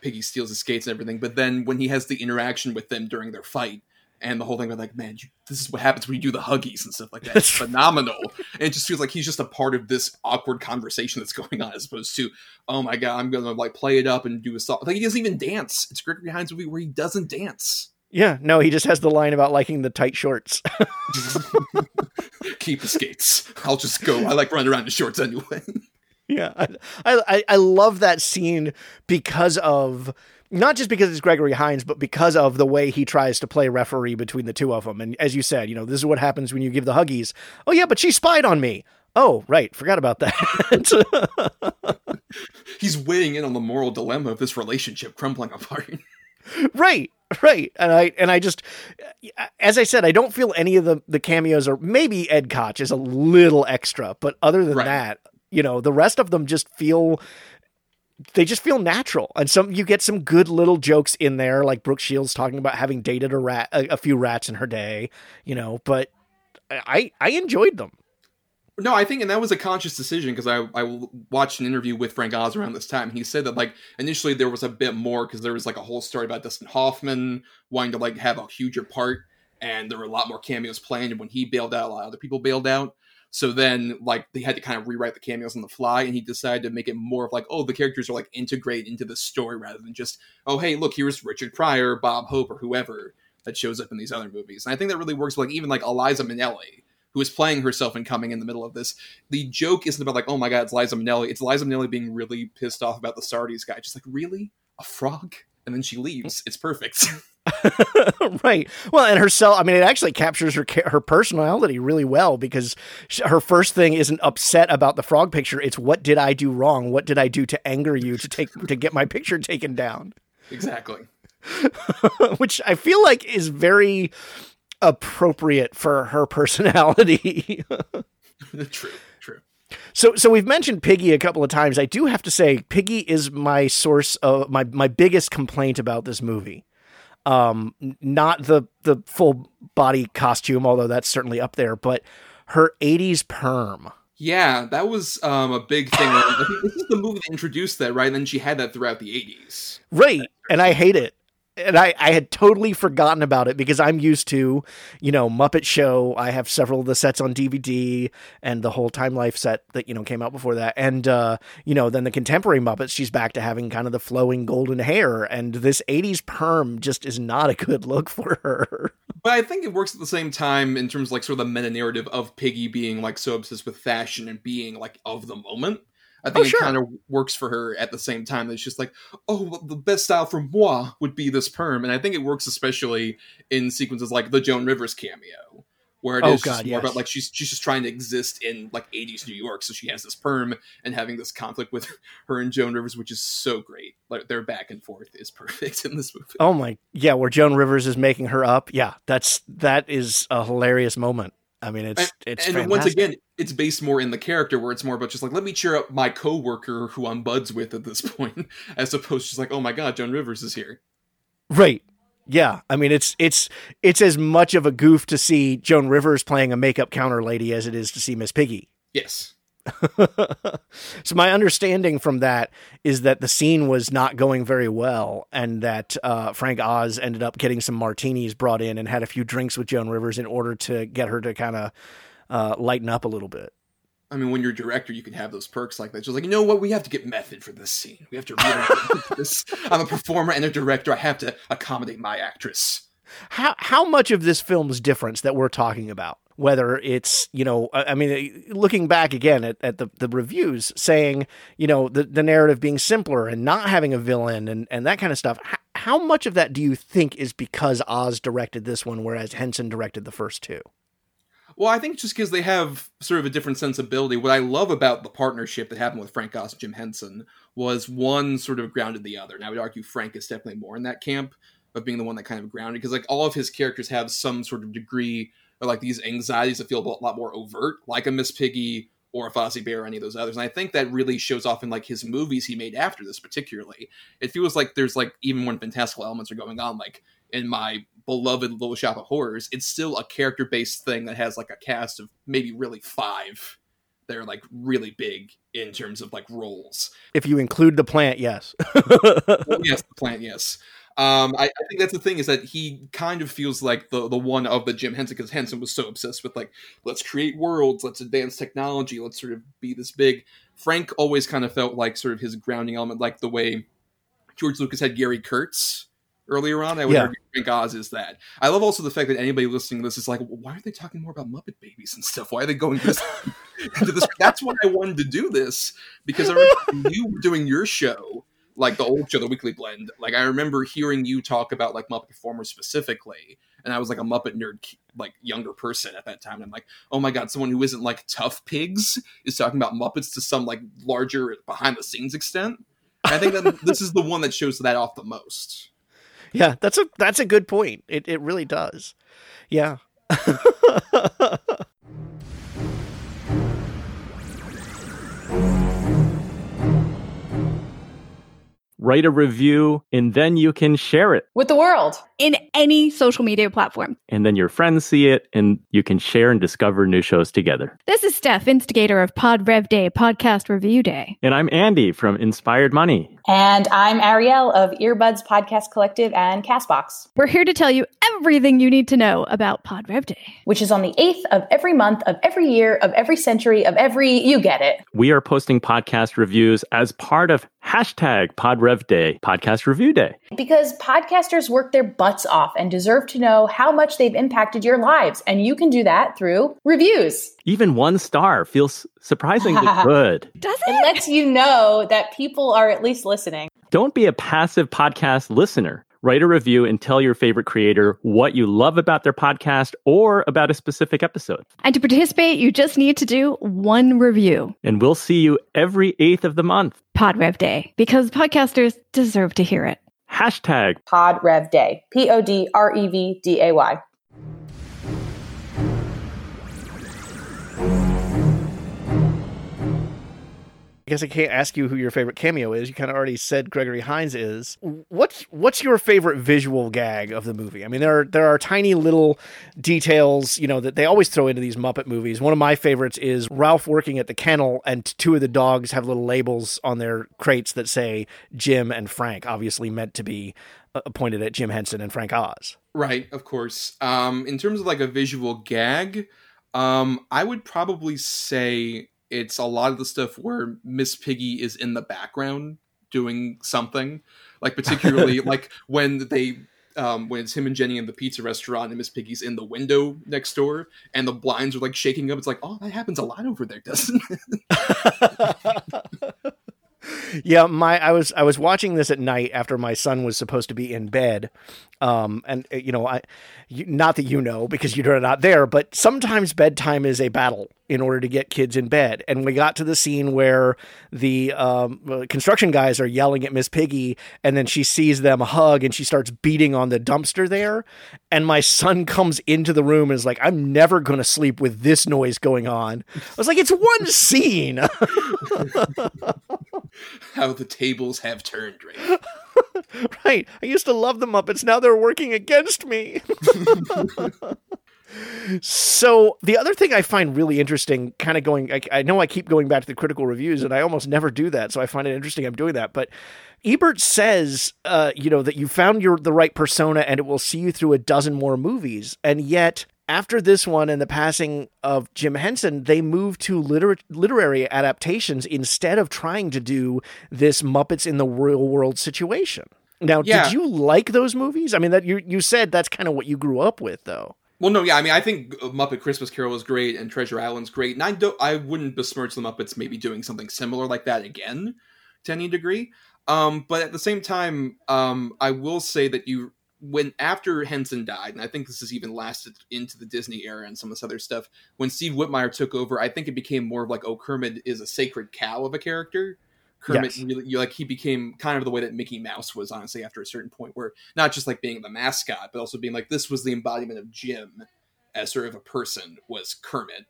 Piggy steals his skates and everything, but then when he has the interaction with them during their fight, and the whole thing about like, man, you, this is what happens when you do the huggies and stuff like that. It's *laughs* phenomenal. And it just feels like he's just a part of this awkward conversation that's going on, as opposed to, oh my god, I'm gonna like play it up and do a song. Like he doesn't even dance. It's Gregory Hines movie where he doesn't dance. Yeah, no, he just has the line about liking the tight shorts. *laughs* Keep the skates. I'll just go. I like running around in shorts anyway. yeah, I, I I love that scene because of not just because it's Gregory Hines, but because of the way he tries to play referee between the two of them. And as you said, you know, this is what happens when you give the huggies. Oh yeah, but she spied on me. Oh right, forgot about that. *laughs* He's weighing in on the moral dilemma of this relationship crumbling apart. *laughs* right *laughs* right. And i and i just as i said i don't feel any of the the cameos or maybe ed koch is a little extra but other than right. that you know the rest of them just feel they just feel natural. And some you get some good little jokes in there like brooke shields talking about having dated a rat a, a few rats in her day you know but i i enjoyed them no, I think, and that was a conscious decision because I, I watched an interview with Frank Oz around this time. He said that like initially there was a bit more because there was like a whole story about Dustin Hoffman wanting to like have a huger part, and there were a lot more cameos planned. And when he bailed out, a lot of other people bailed out. So then, like, they had to kind of rewrite the cameos on the fly, and he decided to make it more of like, oh, the characters are like integrate into the story rather than just, oh, hey, look, here's Richard Pryor, Bob Hope, or whoever that shows up in these other movies. And I think that really works. Like even like Eliza Minnelli who is playing herself and coming in the middle of this. The joke isn't about like, oh my god, it's Liza Minnelli. It's Liza Minnelli being really pissed off about the Sardi's guy. Just like, really? A frog? And then she leaves. It's perfect. *laughs* *laughs* right. Well, and herself. I mean, it actually captures her her personality really well because she, her first thing isn't upset about the frog picture. It's what did I do wrong? What did I do to anger you to take to get my picture taken down? Exactly. *laughs* Which I feel like is very appropriate for her personality. *laughs* true, true. So, so we've mentioned Piggy a couple of times. I do have to say, Piggy is my source of my my biggest complaint about this movie. Um, not the the full body costume, although that's certainly up there, but her '80s perm. Yeah, that was um, a big thing. this is the movie that introduced that, right? And then she had that throughout the '80s, right? And I hate it and I, I had totally forgotten about it because I'm used to, you know, Muppet Show. I have several of the sets on DVD and the whole Time Life set that, you know, came out before that. And, uh, you know, then the contemporary Muppets, she's back to having kind of the flowing golden hair. And this 80s perm just is not a good look for her. But I think it works at the same time in terms of like sort of the meta narrative of Piggy being like so obsessed with fashion and being like of the moment. I oh, think oh, sure. it kind of works for her at the same time. It's just like, oh, the best style for moi would be this perm, and I think it works especially in sequences like the Joan Rivers cameo, where it oh, is God, just more yes. about like she's she's just trying to exist in like '80s New York, so she has this perm and having this conflict with *laughs* her and Joan Rivers, which is so great. Like their back and forth is *laughs* perfect in this movie. Oh my, yeah, where Joan Rivers is making her up. Yeah, that's that is a hilarious moment. I mean, it's it's and once again, it's based more in the character where it's more about just like let me cheer up my coworker who I'm buds with at this *laughs* point, as opposed to just like oh my god, Joan Rivers is here. Right. Yeah. I mean, it's it's it's as much of a goof to see Joan Rivers playing a makeup counter lady as it is to see Miss Piggy. Yes. *laughs* so my understanding from that is that the scene was not going very well, and that uh, Frank Oz ended up getting some martinis brought in and had a few drinks with Joan Rivers in order to get her to kind of uh, lighten up a little bit. I mean, when you're a director, you can have those perks like that. Just like, you know what? We have to get method for this scene. We have to really this. I'm a performer and a director. I have to accommodate my actress. How how much of this film's difference that we're talking about? Whether it's you know i mean looking back again at, at the, the reviews saying you know the, the narrative being simpler and not having a villain and, and that kind of stuff how, how much of that do you think is because oz directed this one whereas henson directed the first two well, I think just because they have sort of a different sensibility. What I love about the partnership that happened with Frank Oz and Jim Henson was one sort of grounded the other. And I would argue Frank is definitely more in that camp of being the one that kind of grounded because like all of his characters have some sort of degree or like these anxieties that feel a lot more overt, like a Miss Piggy or a Fozzie Bear or any of those others. And I think that really shows off in like his movies he made after this, particularly. It feels like there's like even when fantastical elements are going on, like in my beloved Little Shop of Horrors, it's still a character based thing that has like a cast of maybe really five that are like really big in terms of like roles. If you include the plant, yes. Well, *laughs* yes, the plant, yes. Um, I, I think that's the thing is that he kind of feels like the the one of the Jim Henson because Henson was so obsessed with like let's create worlds, let's advance technology, let's sort of be this big. Frank always kind of felt like sort of his grounding element, like the way George Lucas had Gary Kurtz earlier on. I would Yeah. argue Frank Oz is that. I love also the fact that anybody listening to this is like, why are they talking more about Muppet Babies and stuff? Why are they going this *laughs* into this? That's why I wanted to do this because I remember you were doing your show, like the old show, the Weekly Blend. Like I remember hearing you talk about like Muppet performers specifically, and I was like a Muppet nerd, like younger person at that time. And I'm like, oh my god, someone who isn't like Tough Pigs is talking about Muppets to some like larger behind the scenes extent. I think that *laughs* this is the one that shows that off the most. yeah, that's a that's a good point. It it really does. Yeah. *laughs* Write a review, and then you can share it. with the world. in any social media platform. And then your friends see it, and you can share and discover new shows together. This is Steph, instigator of Pod Rev Day Podcast Review Day. And I'm Andy from Inspired Money. And I'm Ariel of Earbuds Podcast Collective and Castbox, We're here to tell you everything you need to know about Pod Rev Day. which is on the 8th of every month of every year of every century of every, you get it. We are posting podcast reviews as part of hashtag PodRevDay, Podcast Review Day. Because podcasters work their butts off and deserve to know how much they've impacted your lives. And you can do that through reviews. Even one star feels surprisingly *laughs* good. Does It it? lets you know that people are at least listening. Don't be a passive podcast listener. Write a review and tell your favorite creator what you love about their podcast or about a specific episode. and to participate, you just need to do one review. And we'll see you every 8th of the month. PodRev Day, because podcasters deserve to hear it. Hashtag Pod Rev Day. P O D R E V D A Y. I guess I can't ask you who your favorite cameo is. You kind of already said Gregory Hines is. What's what's your favorite visual gag of the movie? I mean, there are there are tiny little details, you know, that they always throw into these Muppet movies. One of my favorites is Rowlf working at the kennel, and two of the dogs have little labels on their crates that say Jim and Frank, obviously meant to be uh, pointed at Jim Henson and Frank Oz. Right, of course. Um, in terms of like a visual gag, um, I would probably say it's a lot of the stuff where Miss Piggy is in the background doing something. Like particularly *laughs* like when they um, when it's him and Jenny in the pizza restaurant and Miss Piggy's in the window next door and the blinds are like shaking up. It's like, oh, that happens a lot over there, doesn't it? *laughs* yeah, my I was I was watching this at night after my son was supposed to be in bed, um, and you know I, you, not that you know because you're not there, but sometimes bedtime is a battle in order to get kids in bed. And we got to the scene where the um, construction guys are yelling at Miss Piggy, and then she sees them hug, and she starts beating on the dumpster there. And my son comes into the room and is like, "I'm never going to sleep with this noise going on." I was like, "It's one scene." *laughs* How the tables have turned, right? *laughs* right. I used to love the Muppets. Now they're working against me. *laughs* so the other thing I find really interesting, kind of going, I, I know I keep going back to the critical reviews, and I almost never do that. So I find it interesting I'm doing that. But Ebert says, uh, you know, that you found your the right persona, and it will see you through a dozen more movies, and yet. After this one and the passing of Jim Henson, they moved to liter- literary adaptations instead of trying to do this Muppets in the real world situation. Now, Yeah. did you like those movies? I mean, that you you said that's kind of what you grew up with, though. Well, no, yeah, I mean, I think Muppet Christmas Carol is great and Treasure Island's great, and I don't, I wouldn't besmirch the Muppets maybe doing something similar like that again to any degree. Um, but at the same time, um, I will say that you, when after Henson died, and I think this has even lasted into the Disney era and some of this other stuff, when Steve Whitmire took over, I think it became more of like, oh, Kermit is a sacred cow of a character. Kermit Yes. really, you like he became kind of the way that Mickey Mouse was, honestly, after a certain point, where not just like being the mascot, but also being like this was the embodiment of Jim as sort of a person was Kermit.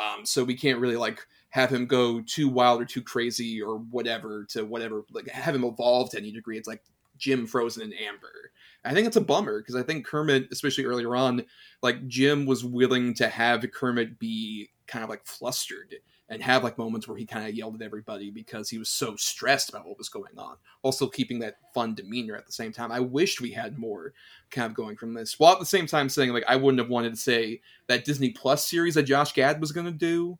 Um, so we can't really like have him go too wild or too crazy or whatever to whatever, like have him evolve to any degree. It's like Jim frozen in amber. I think it's a bummer because I think Kermit, especially earlier on, like Jim was willing to have Kermit be kind of like flustered and have like moments where he kind of yelled at everybody because he was so stressed about what was going on. Also keeping that fun demeanor at the same time. I wished we had more kind of going from this. While at the same time saying like I wouldn't have wanted to say that Disney Plus series that Josh Gad was going to do,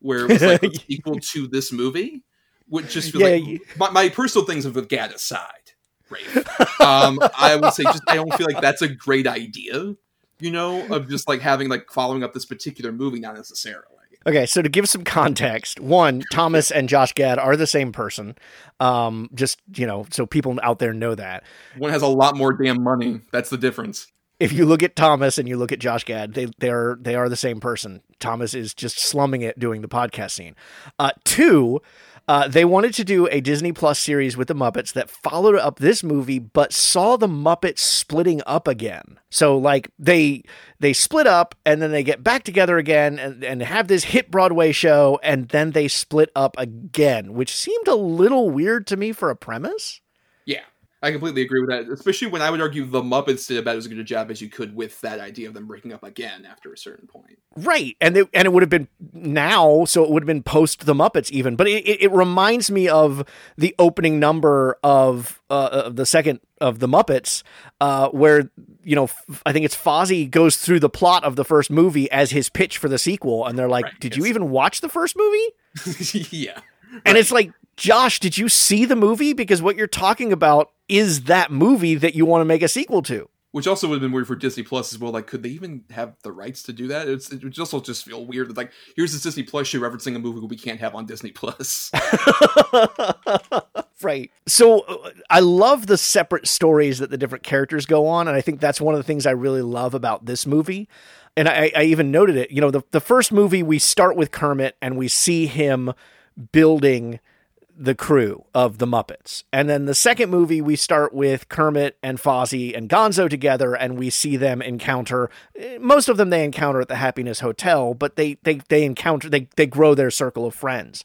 where it was like *laughs* equal to this movie, which just Yeah, like you- my, my personal things with Gad aside. Rafe. um, I would say just I don't feel like that's a great idea. You know, of just like having like following up this particular movie, not necessarily. Okay, so to give some context, one, Thomas and Josh Gad are the same person. Um, just you know, so people out there know that. One has a lot more damn money. That's the difference. If you look at Thomas and you look at Josh Gad, they they're they are the same person. Thomas is just slumming it doing the podcast scene. Uh, two, uh, they wanted to do a Disney Plus series with the Muppets that followed up this movie, but saw the Muppets splitting up again. So like they they split up and then they get back together again and, and have this hit Broadway show and then they split up again, which seemed a little weird to me for a premise. I completely agree with that. Especially when I would argue the Muppets did about as good a job as you could with that idea of them breaking up again after a certain point. Right, and it, and it would have been now, so it would have been post the Muppets even. But it, it, it reminds me of the opening number of uh, of the second of the Muppets, uh, where you know I think it's Fozzie goes through the plot of the first movie as his pitch for the sequel, and they're like, Right, "Did you even watch the first movie?" *laughs* yeah, And it's like, Josh, did you see the movie? Because what you're talking about is that movie that you want to make a sequel to. which also would have been weird for Disney Plus as well. Like, could they even have the rights to do that? It's, it would also just feel weird. that, Like, here's this Disney Plus show referencing a movie we can't have on Disney Plus. *laughs* *laughs* right. So uh, I love the separate stories that the different characters go on, and I think that's one of the things I really love about this movie. And I, I even noted it. You know, the the first movie we start with Kermit and we see him building the crew of the Muppets. And then the second movie, we start with Kermit and Fozzie and Gonzo together, and we see them encounter eh, most of them they encounter at the Happiness Hotel, but they they they encounter they they grow their circle of friends.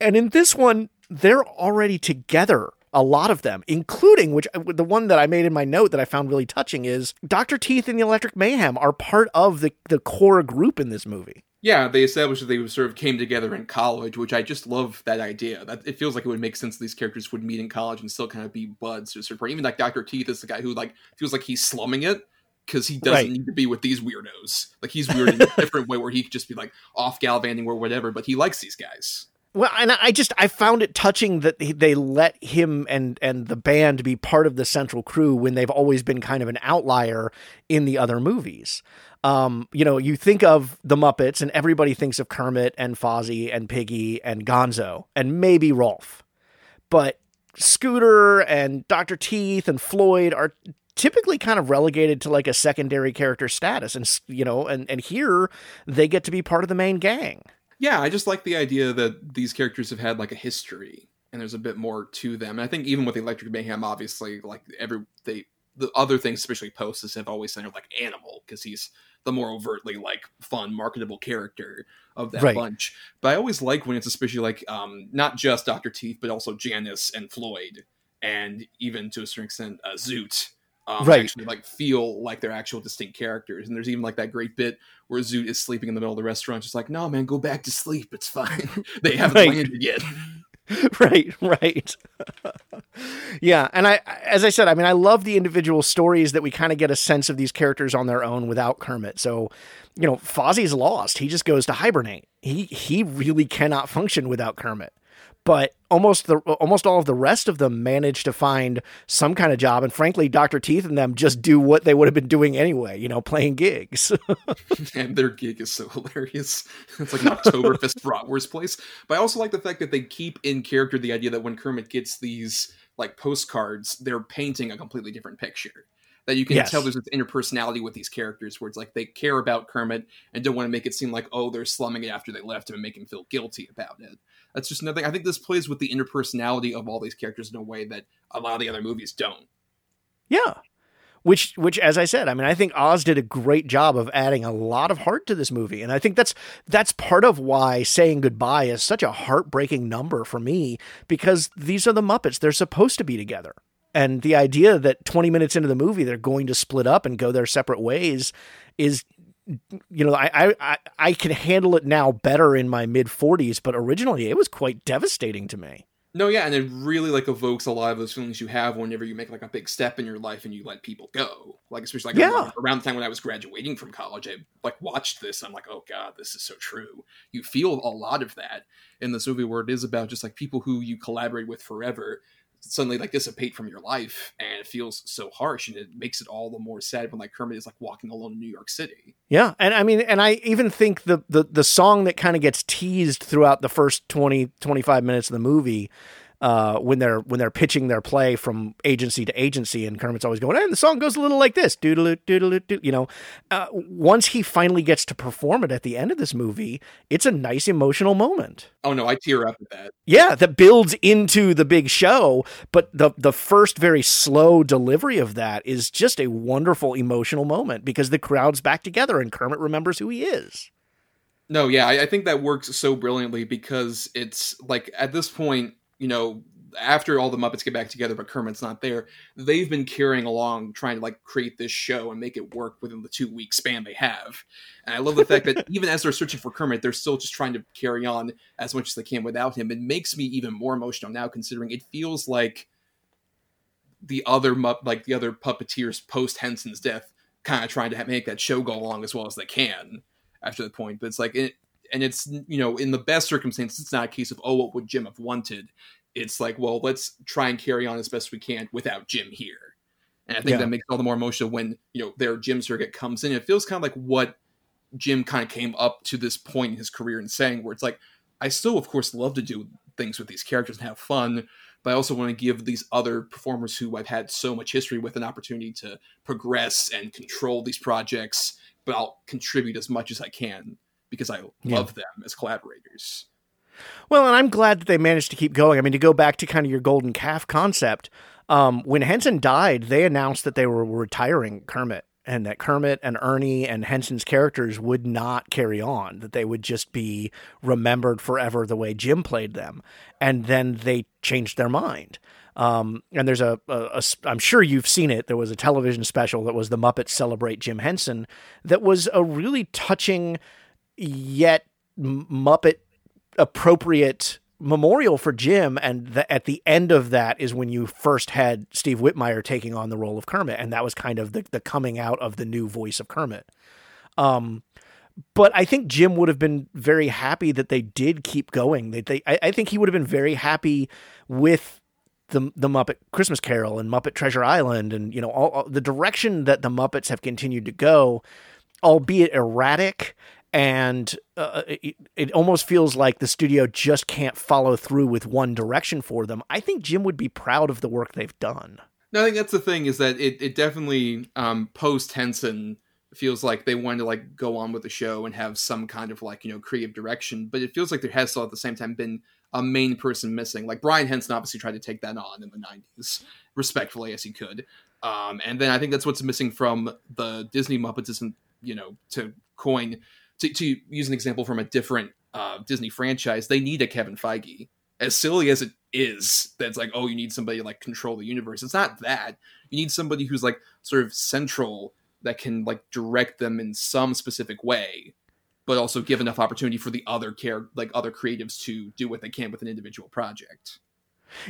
And in this one, they're already together. A lot of them, including which the one that I made in my note that I found really touching is Dr. Teeth and the Electric Mayhem are part of the, the core group in this movie. Yeah, they established that they sort of came together in college, which I just love that idea. That it feels like it would make sense these characters would meet in college and still kind of be buds to a certain point. Even like Doctor Teeth is the guy who like feels like he's slumming it because he doesn't Right. need to be with these weirdos. Like he's weird in a *laughs* different way where he could just be like off gallivanting or whatever, but he likes these guys. Well, and I just I found it touching that they let him and and the band be part of the central crew when they've always been kind of an outlier in the other movies. Um, you know, you think of the Muppets and everybody thinks of Kermit and Fozzie and Piggy and Gonzo and maybe Rowlf. But Scooter and Dr. Teeth and Floyd are typically kind of relegated to like a secondary character status and you know and and here they get to be part of the main gang. Yeah, I just like the idea that these characters have had like a history and there's a bit more to them. And I think even with Electric Mayhem, obviously, like every they the other things, especially Postus, have always centered like Animal because he's the more overtly like fun, marketable character of that Right. bunch. But I always like when it's especially like um not just Doctor Teeth, but also Janice and Floyd, and even to a certain extent uh, Zoot. Um, Right. actually like feel like they're actual distinct characters and there's even like that great bit where Zoot is sleeping in the middle of the restaurant just like no man go back to sleep. It's fine. *laughs* They haven't Right. landed yet. *laughs* Right right. *laughs* Yeah and i as i said i mean i love the individual stories that we kind of get a sense of these characters on their own without kermit. So you know fozzie's lost. He just goes to hibernate. He he really cannot function without kermit but almost the almost all of the rest of them manage to find some kind of job. And frankly dr teeth and them just do what they would have been doing anyway you know playing gigs. *laughs* And their gig is so *laughs* hilarious. It's like an oktoberfest *laughs* bratwurst place. But i also like the fact that they keep in character the idea that when kermit gets these like postcards they're painting a completely different picture. That you can Yes. tell there's this interpersonality with these characters where it's like they care about Kermit and don't want to make it seem like oh they're slumming it after they left him and make him feel guilty about it. That's just another thing. I think this plays with the interpersonality of all these characters in a way that a lot of the other movies don't. Yeah. Which which as I said, I mean I think Oz did a great job of adding a lot of heart to this movie. And I think that's that's part of why saying goodbye is such a heartbreaking number for me because these are the Muppets. They're supposed to be together. And the idea that 20 minutes into the movie they're going to split up and go their separate ways is you know, I I I can handle it now better in my mid 40s, but originally it was quite devastating to me. No, yeah, and it really like evokes a lot of those feelings you have whenever you make like a big step in your life and you let people go. Like especially like Yeah. around the time when I was graduating from college, I like watched this. I'm like, oh god, this is so true. You feel a lot of that in this movie where it is about just like people who you collaborate with forever suddenly like dissipate from your life, and it feels so harsh, and it makes it all the more sad when like Kermit is like walking alone in New York City. Yeah, and I mean, and I even think the the the song that kind of gets teased throughout the first 20 25 minutes of the movie uh, when they're when they're pitching their play from agency to agency, and Kermit's always going, and the song goes a little like this, doodle doodle doo. You know, uh, once he finally gets to perform it at the end of this movie, it's a nice emotional moment. Oh no, I tear up at that. Yeah, that builds into the big show, but the the first very slow delivery of that is just a wonderful emotional moment because the crowd's back together and Kermit remembers who he is. No, yeah, I, I think that works so brilliantly because it's like at this point, you know, after all the Muppets get back together, but Kermit's not there, they've been carrying along trying to like create this show and make it work within the two week span they have. And I love the fact that *laughs* even as they're searching for Kermit, they're still just trying to carry on as much as they can without him. It makes me even more emotional now, considering it feels like the other Mupp- like the other puppeteers post Henson's death, kind of trying to make that show go along as well as they can after the point. But it's like it, and it's you know in the best circumstances, it's not a case of oh what would Jim have wanted. It's like well let's try and carry on as best we can without Jim here. And I think Yeah. that makes all the more emotional when you know their Jim surrogate comes in. It feels kind of like what Jim kind of came up to this point in his career and saying, where it's like, I still, of course, love to do things with these characters and have fun, but I also want to give these other performers who I've had so much history with an opportunity to progress and control these projects, but I'll contribute as much as I can because I Yeah. love them as collaborators. Well, and I'm glad that they managed to keep going. I mean, to go back to kind of your golden calf concept, um, when Henson died, they announced that they were retiring Kermit and that Kermit and Ernie and Henson's characters would not carry on, that they would just be remembered forever the way Jim played them. And then they changed their mind. Um, and there's a, a, a I'm sure you've seen it. There was a television special that was the Muppets Celebrate Jim Henson that was a really touching yet Muppet appropriate memorial for Jim. And the, at the end of that is when you first had Steve Whitmire taking on the role of Kermit, and that was kind of the, the coming out of the new voice of Kermit. Um, but I think Jim would have been very happy that they did keep going. They, they I, I think he would have been very happy with the the Muppet Christmas Carol and Muppet Treasure Island, and you know all, all the direction that the Muppets have continued to go, albeit erratic. And uh, it, it almost feels like the studio just can't follow through with one direction for them. I think Jim would be proud of the work they've done. No, I think that's the thing is that it, it definitely um, post Henson feels like they wanted to like go on with the show and have some kind of like you know creative direction, but it feels like there has still at the same time been a main person missing. Like Brian Henson obviously tried to take that on in the '90s, respectfully as he could, um, and then I think that's what's missing from the Disney Muppets isn't you know to coin to, to use an example from a different uh, Disney franchise. They need a Kevin Feige. As silly as it is, that's like, oh, you need somebody to like control the universe. It's not that. You need somebody who's like sort of central that can like direct them in some specific way, but also give enough opportunity for the other care like other creatives to do what they can with an individual project.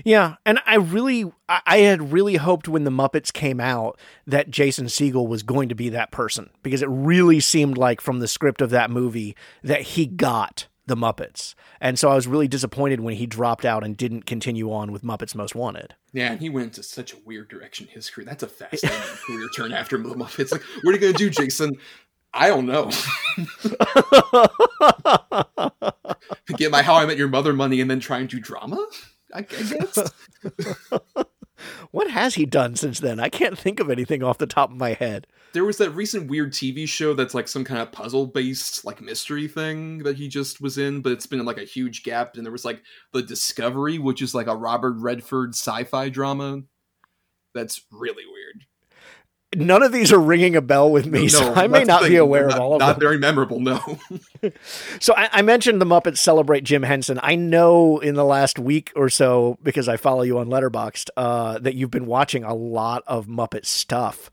Yeah, and I really, I had really hoped when the Muppets came out that Jason Segel was going to be that person because it really seemed like from the script of that movie that he got the Muppets, and so I was really disappointed when he dropped out and didn't continue on with Muppets Most Wanted. Yeah, and he went into such a weird direction in his career. That's a fascinating *laughs* career turn after the Muppets. Like, what are you gonna do, Jason? I don't know. *laughs* Get my How I Met Your Mother money and then try and do drama. I, I guess. *laughs* What has he done since then? I can't think of anything off the top of my head. there was that recent weird TV show that's like some kind of puzzle based like mystery thing that he just was in, but it's been like a huge gap. And there was like The Discovery, which is like a Robert Redford sci fi drama. That's really weird. None of these are ringing a bell with me, so I may not be aware They're of all of Not them. Not very memorable, no. *laughs* So I, I mentioned the Muppets celebrate Jim Henson. I know in the last week or so, because I follow you on Letterboxd, uh, that you've been watching a lot of Muppet stuff.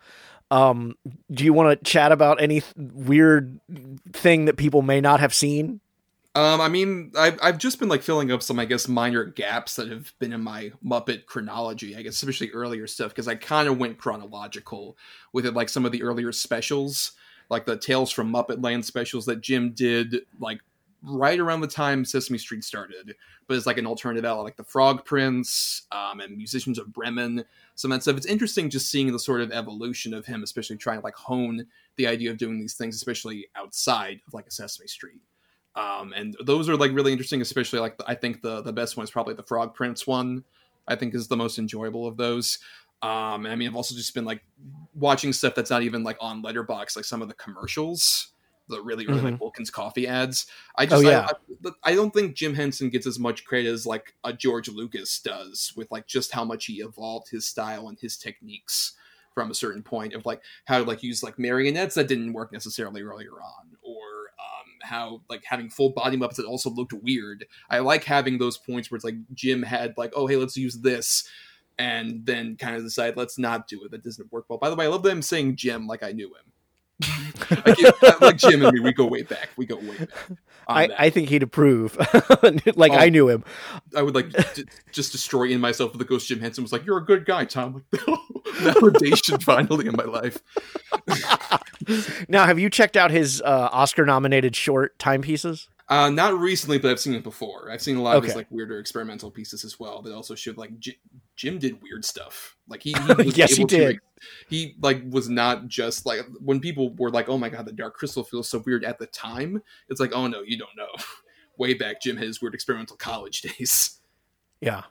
Um, do you want to chat about any th- weird thing that people may not have seen? Um, I mean, I've I've just been like filling up some, I guess, minor gaps that have been in my Muppet chronology. I guess, especially earlier stuff, because I kind of went chronological with it, like some of the earlier specials, like the Tales from Muppet Land specials that Jim did, like right around the time Sesame Street started, but it's like an alternative like the Frog Prince, um, and Musicians of Bremen, some of that stuff. It's interesting just seeing the sort of evolution of him, especially trying to like hone the idea of doing these things, especially outside of like a Sesame Street um, and those are like really interesting especially like i think the the best one is probably the frog prince one i think is the most enjoyable of those. Um i mean i've also just been like watching stuff that's not even like on Letterboxd like some of the commercials the really really like wilkins coffee ads. I just Oh, yeah. I, I, I don't think jim henson gets as much credit as like a george lucas does with like just how much he evolved his style and his techniques from a certain point of like how to like use like marionettes that didn't work necessarily earlier on how like having full body muppets that also looked weird. I like having those points where it's like jim had like oh hey let's use this and then kind of decide let's not do it. That doesn't work well. By the way i love them saying jim like i knew him. *laughs* Like, like jim and me we go way back we go way back I. I think he'd approve. *laughs* like Oh. I knew him. I would like d- just destroy in myself with the ghost Jim Henson was like, "You're a good guy, Tom." *laughs* Like, validation *laughs* finally in my life. Now, have you checked out his uh, Oscar-nominated short timepieces? Uh, not recently, but I've seen it before. I've seen a lot of his Okay. like weirder experimental pieces as well that also showed like J- Jim did weird stuff. Like he, he *laughs* was Yes, he able to did. make- he like was not just like when people were like, "Oh my god, the Dark Crystal feels so weird" at the time. It's like, "Oh no, you don't know." *laughs* Way back, Jim had his weird experimental college days. Yeah.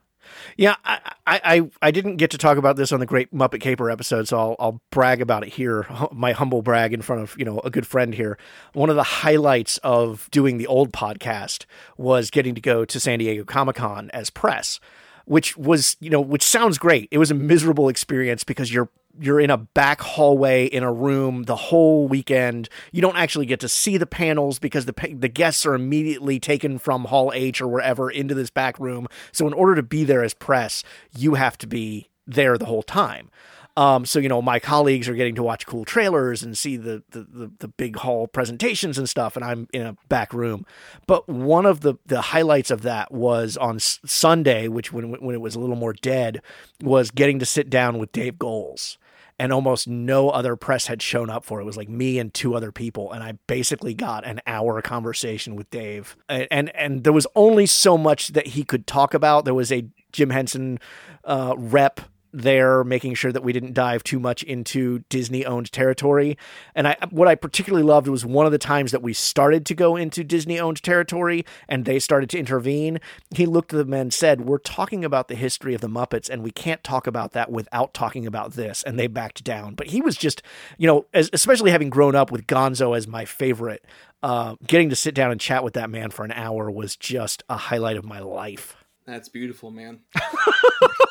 Yeah, I, I, I, didn't get to talk about this on the Great Muppet Caper episode, so I'll, I'll brag about it here. My humble brag in front of you know a good friend here. One of the highlights of doing the old podcast was getting to go to San Diego Comic Con as press, which was you know which sounds great. It was a miserable experience because you're you're in a back hallway in a room the whole weekend. You don't actually get to see the panels because the the guests are immediately taken from Hall H or wherever into this back room. So in order to be there as press, you have to be there the whole time. Um, so you know, my colleagues are getting to watch cool trailers and see the, the the the big hall presentations and stuff, and I'm in a back room. But one of the the highlights of that was on Sunday, which when when it was a little more dead, was getting to sit down with Dave Goelz. And almost no other press had shown up for it. It was like me and two other people, and I basically got an hour conversation with Dave. And and, and there was only so much that he could talk about. There was a Jim Henson uh, rep there, making sure that we didn't dive too much into Disney owned territory. And I, what I particularly loved was one of the times that we started to go into Disney owned territory and they started to intervene. He looked at them and said, We're talking about the history of the Muppets and we can't talk about that without talking about this. And they backed down. But he was just, you know, as, especially having grown up with Gonzo as my favorite, uh, getting to sit down and chat with that man for an hour was just a highlight of my life. That's beautiful, man. *laughs*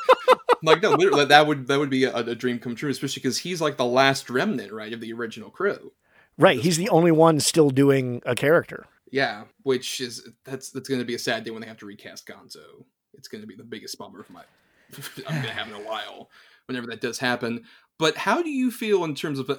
like no, literally, that would that would be a, a dream come true, especially because he's like the last remnant, right, of the original crew. Right. He's the only one still doing a character. Yeah, which is that's that's going to be a sad day when they have to recast Gonzo. It's going to be the biggest bummer of my *laughs* I'm going to have in a while whenever that does happen. But how do you feel in terms of, uh,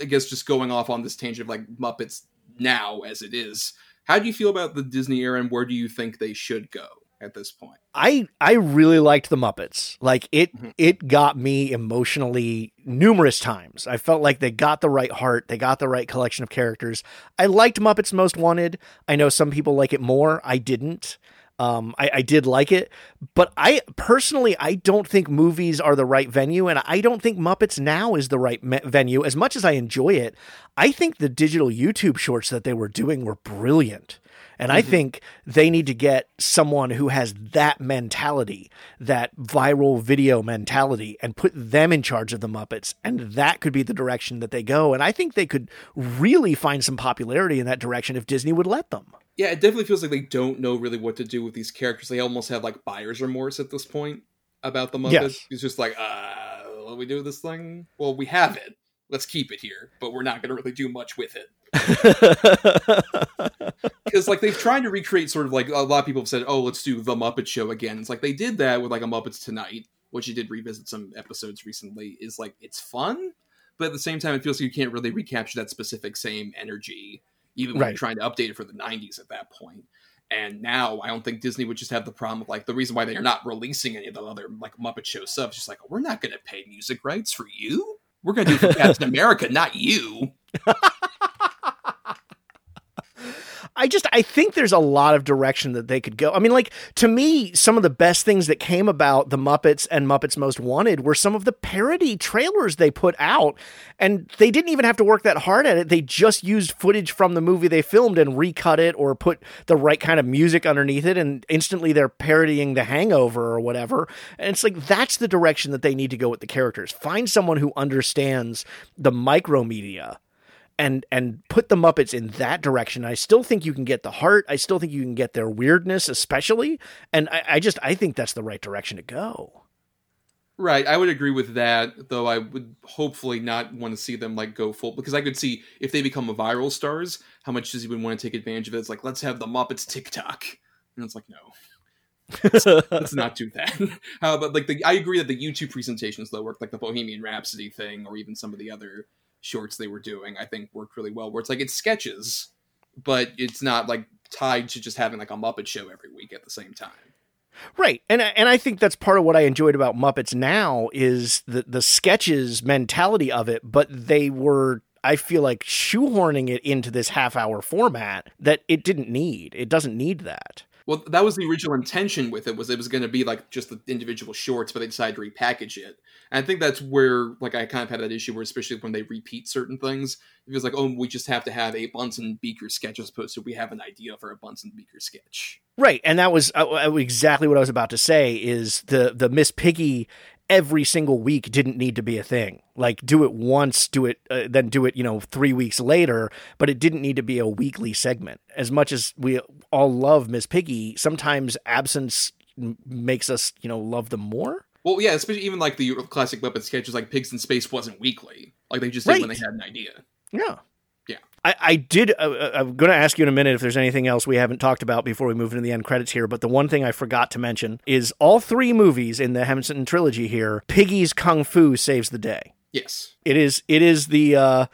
I guess, just going off on this tangent of like Muppets now as it is? How do you feel about the Disney era, and where do you think they should go at this point? I I really liked the Muppets. Like it Mhm. it got me emotionally numerous times. I felt like they got the right heart, they got the right collection of characters. I liked Muppets Most Wanted. I know some people like it more. I didn't. Um, I, I did like it, but I personally I don't think movies are the right venue, and I don't think Muppets Now is the right me- venue. As much as I enjoy it, I think the digital YouTube shorts that they were doing were brilliant. And I think they need to get someone who has that mentality, that viral video mentality, and put them in charge of the Muppets. And that could be the direction that they go. And I think they could really find some popularity in that direction if Disney would let them. Yeah, it definitely feels like they don't know really what to do with these characters. They almost have like buyer's remorse at this point about the Muppets. Yes. It's just like, uh, what do we do with this thing? Well, we have it. let's keep it here, but we're not going to really do much with it. *laughs* Because like they've tried to recreate sort of like a lot of people have said, oh, let's do the Muppet Show again. It's like they did that with like a Muppets Tonight, which you did revisit some episodes recently. Is like it's fun, but at the same time, it feels like you can't really recapture that specific same energy, even when Right. you're trying to update it for the '90s at that point. And now I don't think Disney would just have the problem of like the reason why they are not releasing any of the other like Muppet Show stuff. is just like we're not going to pay music rights for you. We're going to do it for *laughs* Captain America, not you. *laughs* I just I think there's a lot of direction that they could go. I mean, like to me, some of the best things that came about the Muppets and Muppets Most Wanted were some of the parody trailers they put out, and they didn't even have to work that hard at it. They just used footage from the movie they filmed and recut it or put the right kind of music underneath it, and instantly they're parodying The Hangover or whatever. And it's like that's the direction that they need to go with the characters. Find someone who understands the micro media and and put the Muppets in that direction. I still think you can get the heart. I still think you can get their weirdness, especially. And I, I just I think that's the right direction to go. Right, I would agree with that, though I would hopefully not want to see them like go full because I could see if they become a viral stars, how much Disney would want to take advantage of it? It's like let's have the Muppets TikTok, and it's like no, let's *laughs* not do that. *laughs* uh, but like the, I agree that the YouTube presentations though worked, like the Bohemian Rhapsody thing, or even some of the other shorts they were doing, I think worked really well. Where it's like it's sketches, but it's not like tied to just having like a Muppet show every week at the same time. Right. And and I think that's part of what I enjoyed about Muppets now is the the sketches mentality of it, but they were I feel like shoehorning it into this half hour format that it didn't need. It doesn't need that. Well, that was the original intention with it was it was going to be like just the individual shorts, but they decided to repackage it. And I think that's where like I kind of had that issue where especially when they repeat certain things, it was like oh we just have to have a Bunsen Beaker sketch as opposed to we have an idea for a Bunsen Beaker sketch. Right, and that was uh, uh, exactly what I was about to say. Is the the Miss Piggy every single week didn't need to be a thing. Like do it once, do it, uh, then do it, you know, three weeks later. But it didn't need to be a weekly segment. As much as we all love Miss Piggy, sometimes absence m- makes us, you know, love them more. Well, yeah, especially even like the classic Muppet sketches, like Pigs in Space wasn't weekly. Like they just did when they had an idea. Yeah. I, I did. Uh, uh, I'm going to ask you in a minute if there's anything else we haven't talked about before we move into the end credits here. But the one thing I forgot to mention is all three movies in the Henson trilogy here, Piggy's Kung Fu saves the day. Yes. It is. It is the uh,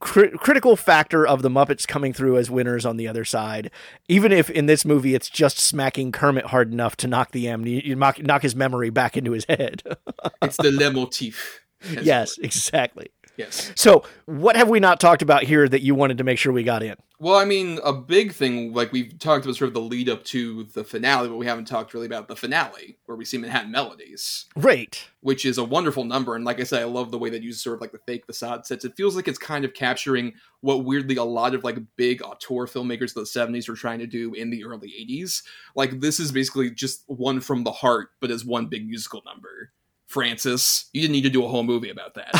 cri- critical factor of the Muppets coming through as winners on the other side. Even if in this movie it's just smacking Kermit hard enough to knock the am- you knock, knock his memory back into his head. *laughs* It's the leitmotif. as yes, exactly. Yes. So, what have we not talked about here that you wanted to make sure we got in? Well, I mean, a big thing, like we've talked about sort of the lead up to the finale, but we haven't talked really about the finale, where we see Manhattan Melodies, Right. which is a wonderful number. And like I said, I love the way that uses sort of like the fake facade sets. It feels like it's kind of capturing what weirdly a lot of like big auteur filmmakers of the 70s were trying to do in the early 80s. Like, this is basically just one from the heart, but as one big musical number. Francis, you didn't need to do a whole movie about that.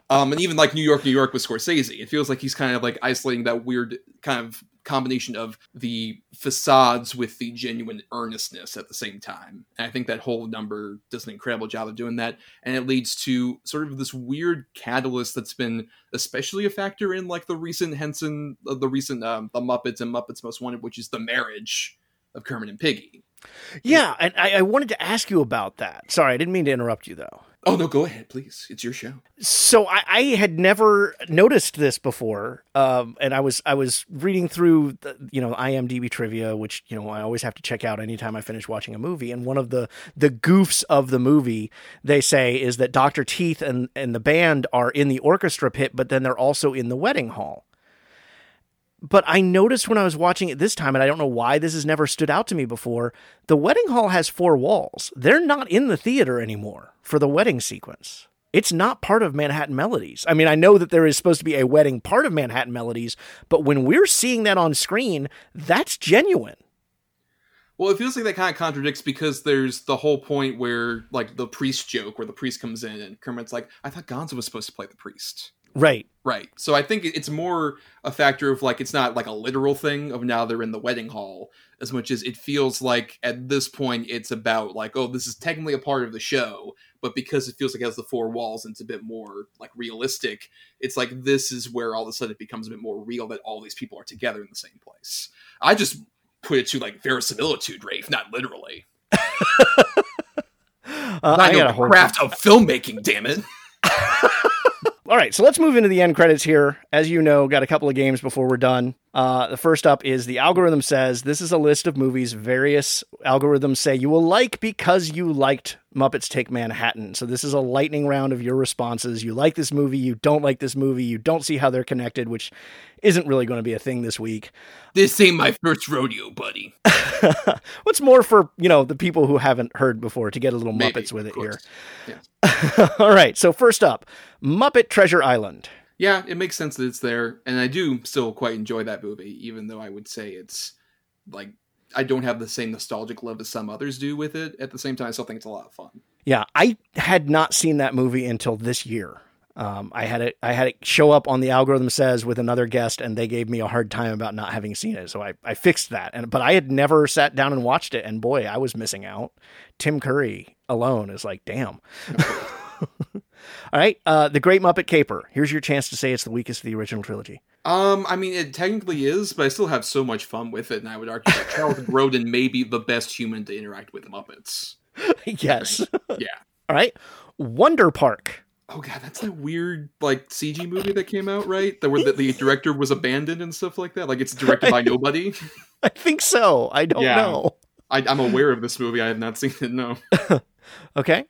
*laughs* um, and even like New York, New York with Scorsese, it feels like he's kind of like isolating that weird kind of combination of the facades with the genuine earnestness at the same time. And I think that whole number does an incredible job of doing that, and it leads to sort of this weird catalyst that's been especially a factor in like the recent Henson, uh, the recent um, the Muppets and Muppets Most Wanted, which is the marriage of Kermit and Piggy. Yeah, and I, I wanted to ask you about that. Sorry, I didn't mean to interrupt you though. Oh no, go ahead, please. It's your show. So I, I had never noticed this before, um, and I was I was reading through the, you know IMDb trivia, which you know I always have to check out anytime I finish watching a movie. And one of the the goofs of the movie they say is that Doctor Teeth and and the band are in the orchestra pit, but then they're also in the wedding hall. But I noticed when I was watching it this time, and I don't know why this has never stood out to me before. The wedding hall has four walls. They're not in the theater anymore for the wedding sequence. It's not part of Manhattan Melodies. I mean, I know that there is supposed to be a wedding part of Manhattan Melodies, but when we're seeing that on screen, that's genuine. Well, it feels like that kind of contradicts because there's the whole point where, like, the priest joke where the priest comes in and Kermit's like, I thought Gonzo was supposed to play the priest. Right. Right. So I think it's more a factor of like it's not like a literal thing of now they're in the wedding hall as much as it feels like at this point it's about like oh this is technically a part of the show but because it feels like it has the four walls and it's a bit more like realistic it's like this is where all of a sudden it becomes a bit more real that all these people are together in the same place. I just put it to like verisimilitude, Rafe, not literally. *laughs* Uh, I, I know a the craft of filmmaking, damn it. *laughs* All right, so let's move into the end credits here. As you know, got a couple of games before we're done. Uh, the first up is the algorithm says this is a list of movies various algorithms say you will like because you liked Muppets Take Manhattan. So this is a lightning round of your responses. You like this movie, you don't like this movie, you don't see how they're connected, which isn't really going to be a thing this week. This ain't my first rodeo, buddy. *laughs* What's more for you know the people who haven't heard before to get a little Maybe, Muppets with it here. Yeah. *laughs* All right, so first up, Muppet Treasure Island. Yeah, it makes sense that it's there, and I do still quite enjoy that movie, even though I would say it's like I don't have the same nostalgic love as some others do with it. At the same time, I still think it's a lot of fun. Yeah, I had not seen that movie until this year. Um, I had it. I had it show up on the algorithm says with another guest, and they gave me a hard time about not having seen it. So I, I fixed that. And but I had never sat down and watched it, and boy, I was missing out. Tim Curry alone is like, damn. *laughs* *laughs* All right, uh, the Great Muppet Caper. Here's your chance to say it's the weakest of the original trilogy. Um, I mean, it technically is, but I still have so much fun with it, and I would argue that Charles *laughs* Grodin may be the best human to interact with Muppets. *laughs* yes. Yeah. *laughs* All right, Wonder Park. Oh god, that's that weird like CG movie that came out, right? That where the, the director was abandoned and stuff like that. Like it's directed by nobody. I think so. I don't Yeah. know. I, I'm aware of this movie. I have not seen it. No, Okay,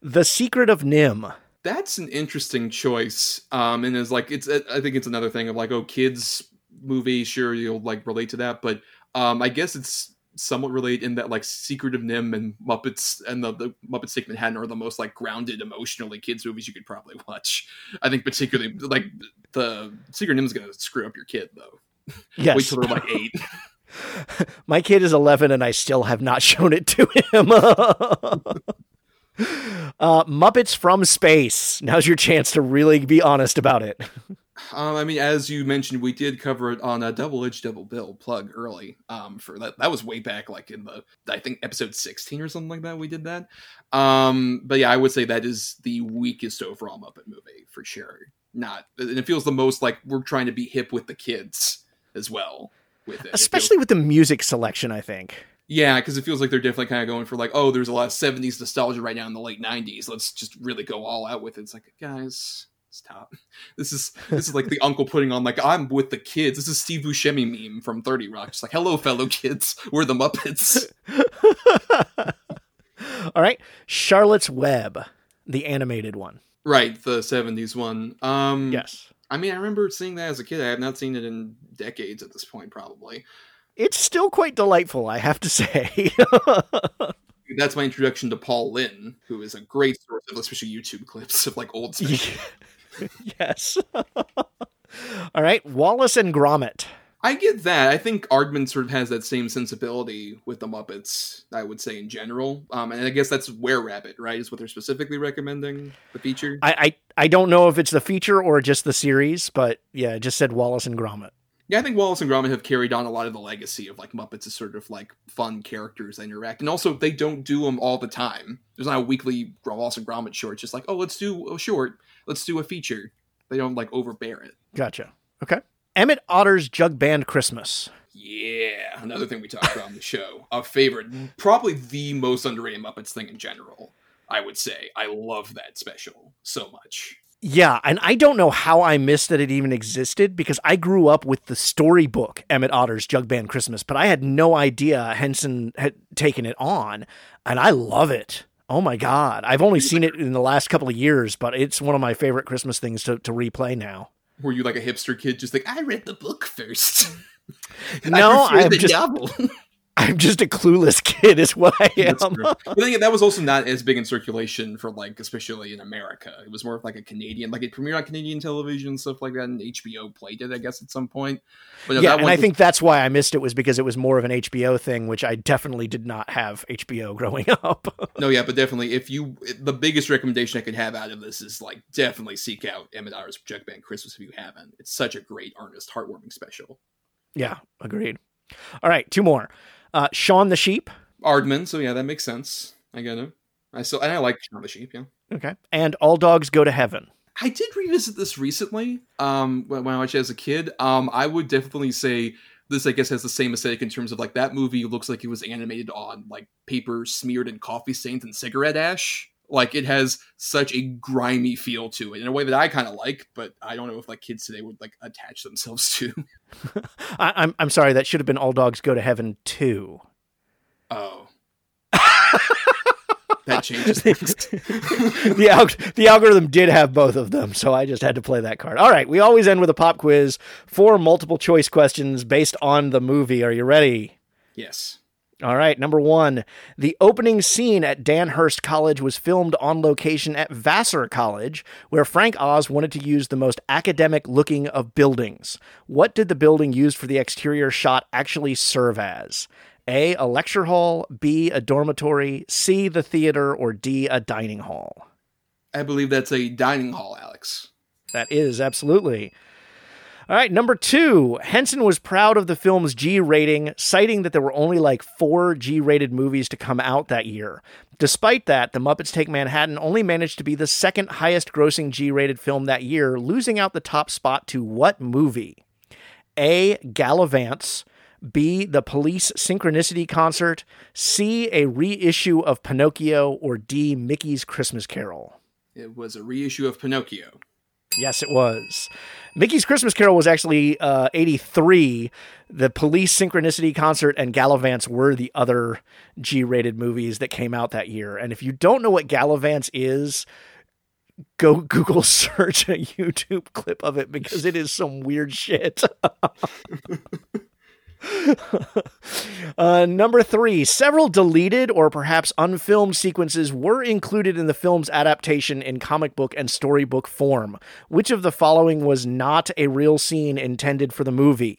The Secret of NIMH. That's an interesting choice. Um, and is like it's. I think it's another thing of like, oh, kids movie. Sure, you'll like relate to that, but um, I guess it's somewhat related in that like Secret of NIMH and Muppets and the, the Muppets Take Manhattan are the most like grounded emotionally kids movies you could probably watch. I think particularly like the Secret of NIMH is gonna screw up your kid though. Yes. Wait till they're like eight. *laughs* *laughs* My kid is 11 and I still have not shown it to him. *laughs* *laughs* uh, Muppets from Space. Now's your chance to really be honest about it. *laughs* Um, I mean, as you mentioned, we did cover it on a double edge double bill plug early. Um, for that, that was way back, like in the I think episode sixteen or something like that. We did that. Um, but yeah, I would say that is the weakest overall Muppet movie for sure. Not, and it feels the most like we're trying to be hip with the kids as well. With it, It feels- Especially with the music selection, I think. Yeah, because it feels like they're definitely kind of going for like, oh, there's a lot of '70s nostalgia right now in the late '90s. Let's just really go all out with it. It's like, guys, stop. *laughs* This is this is like the uncle putting on like, I'm with the kids. This is Steve Buscemi meme from Thirty Rock. Just like, hello, fellow kids, we're the Muppets. *laughs* All right. Charlotte's Web, the animated one. right, the '70s one. Um, Yes. I mean, I remember seeing that as a kid. I have not seen it in decades at this point, probably. It's still quite delightful, I have to say. *laughs* That's my introduction to Paul Lynde, who is a great source of especially YouTube clips of like old *laughs* stuff. yes. *laughs* All right. Wallace and Gromit. I get that. I think Aardman sort of has that same sensibility with the Muppets, I would say in general. Um, and I guess that's Were-Rabbit, right? Is what they're specifically recommending the feature. I, I, I don't know if it's the feature or just the series, but yeah, it just said Wallace and Gromit. Yeah, I think Wallace and Gromit have carried on a lot of the legacy of like Muppets as sort of like fun characters that interact, and also they don't do them all the time. There's not a weekly Wallace and Gromit short. It's just like, oh, let's do a short, let's do a feature. They don't like overbear it. Gotcha. Okay. Emmett Otter's Jug Band Christmas. Yeah, another thing we talked about on the show. A favorite, probably the most underrated Muppets thing in general. I would say I love that special so much. Yeah, and I don't know how I missed that it even existed because I grew up with the storybook Emmett Otter's Jug Band Christmas, but I had no idea Henson had taken it on, and I love it. Oh my god. I've only seen it in the last couple of years, but it's one of my favorite Christmas things to, to replay now. Were you like a hipster kid, just like I read the book first? *laughs* No, I the just. *laughs* I'm just a clueless *laughs* kid, is what I am. But again, that was also not as big in circulation for like, especially in America. It was more of like a Canadian, like it premiered on Canadian television and stuff like that, and HBO played it, I guess, at some point. But no, yeah, and I was- think that's why I missed it was because it was more of an HBO thing, which I definitely did not have HBO *laughs* growing up. no, yeah, but definitely, if you, the biggest recommendation I could have out of this is like definitely seek out Otter's Jug Band Christmas if you haven't. It's such a great, earnest, heartwarming special. yeah, agreed. All right, two more. Uh, Shaun the Sheep. Aardman, so yeah, that makes sense. I get it. I still, and I like Shaun the Sheep, yeah. Okay. And All Dogs Go to Heaven. I did revisit this recently. Um, when when I watched it as a kid. Um, I would definitely say this. I guess has the same aesthetic in terms of like that movie looks like it was animated on like paper smeared in coffee stains and cigarette ash. Like it has such a grimy feel to it in a way that I kind of like, but I don't know if like kids today would like attach themselves to. *laughs* I, I'm I'm sorry, that should have been All Dogs Go to Heaven too. Oh, *laughs* that changes things. *laughs* the alg- the algorithm did have both of them, so I just had to play that card. All right, we always end with a pop quiz, four multiple choice questions based on the movie. Are you ready? yes. All right, number one. The opening scene at Danhurst College was filmed on location at Vassar College, where Frank Oz wanted to use the most academic looking of buildings. What did the building used for the exterior shot actually serve as? A, a lecture hall, B, a dormitory, C, the theater, or D, a dining hall? I believe that's a dining hall, Alex. That is, absolutely. All right, number two. Henson was proud of the film's G rating, citing that there were only like four G rated movies to come out that year. Despite that, The Muppets Take Manhattan only managed to be the second highest grossing G rated film that year, losing out the top spot to what movie? A. Gallavants. B. The Police Synchronicity Concert. C. A reissue of Pinocchio. Or D. Mickey's Christmas Carol. It was a reissue of Pinocchio. Yes, it was. Mickey's Christmas Carol was actually uh, 83. The Police Synchronicity Concert and Gallavants were the other G rated movies that came out that year. And if you don't know what Gallavants is, go *laughs* Google search a YouTube clip of it because it is some weird shit. *laughs* *laughs* Uh, number three, several deleted or perhaps unfilmed sequences were included in the film's adaptation in comic book and storybook form. Which of the following was not a real scene intended for the movie?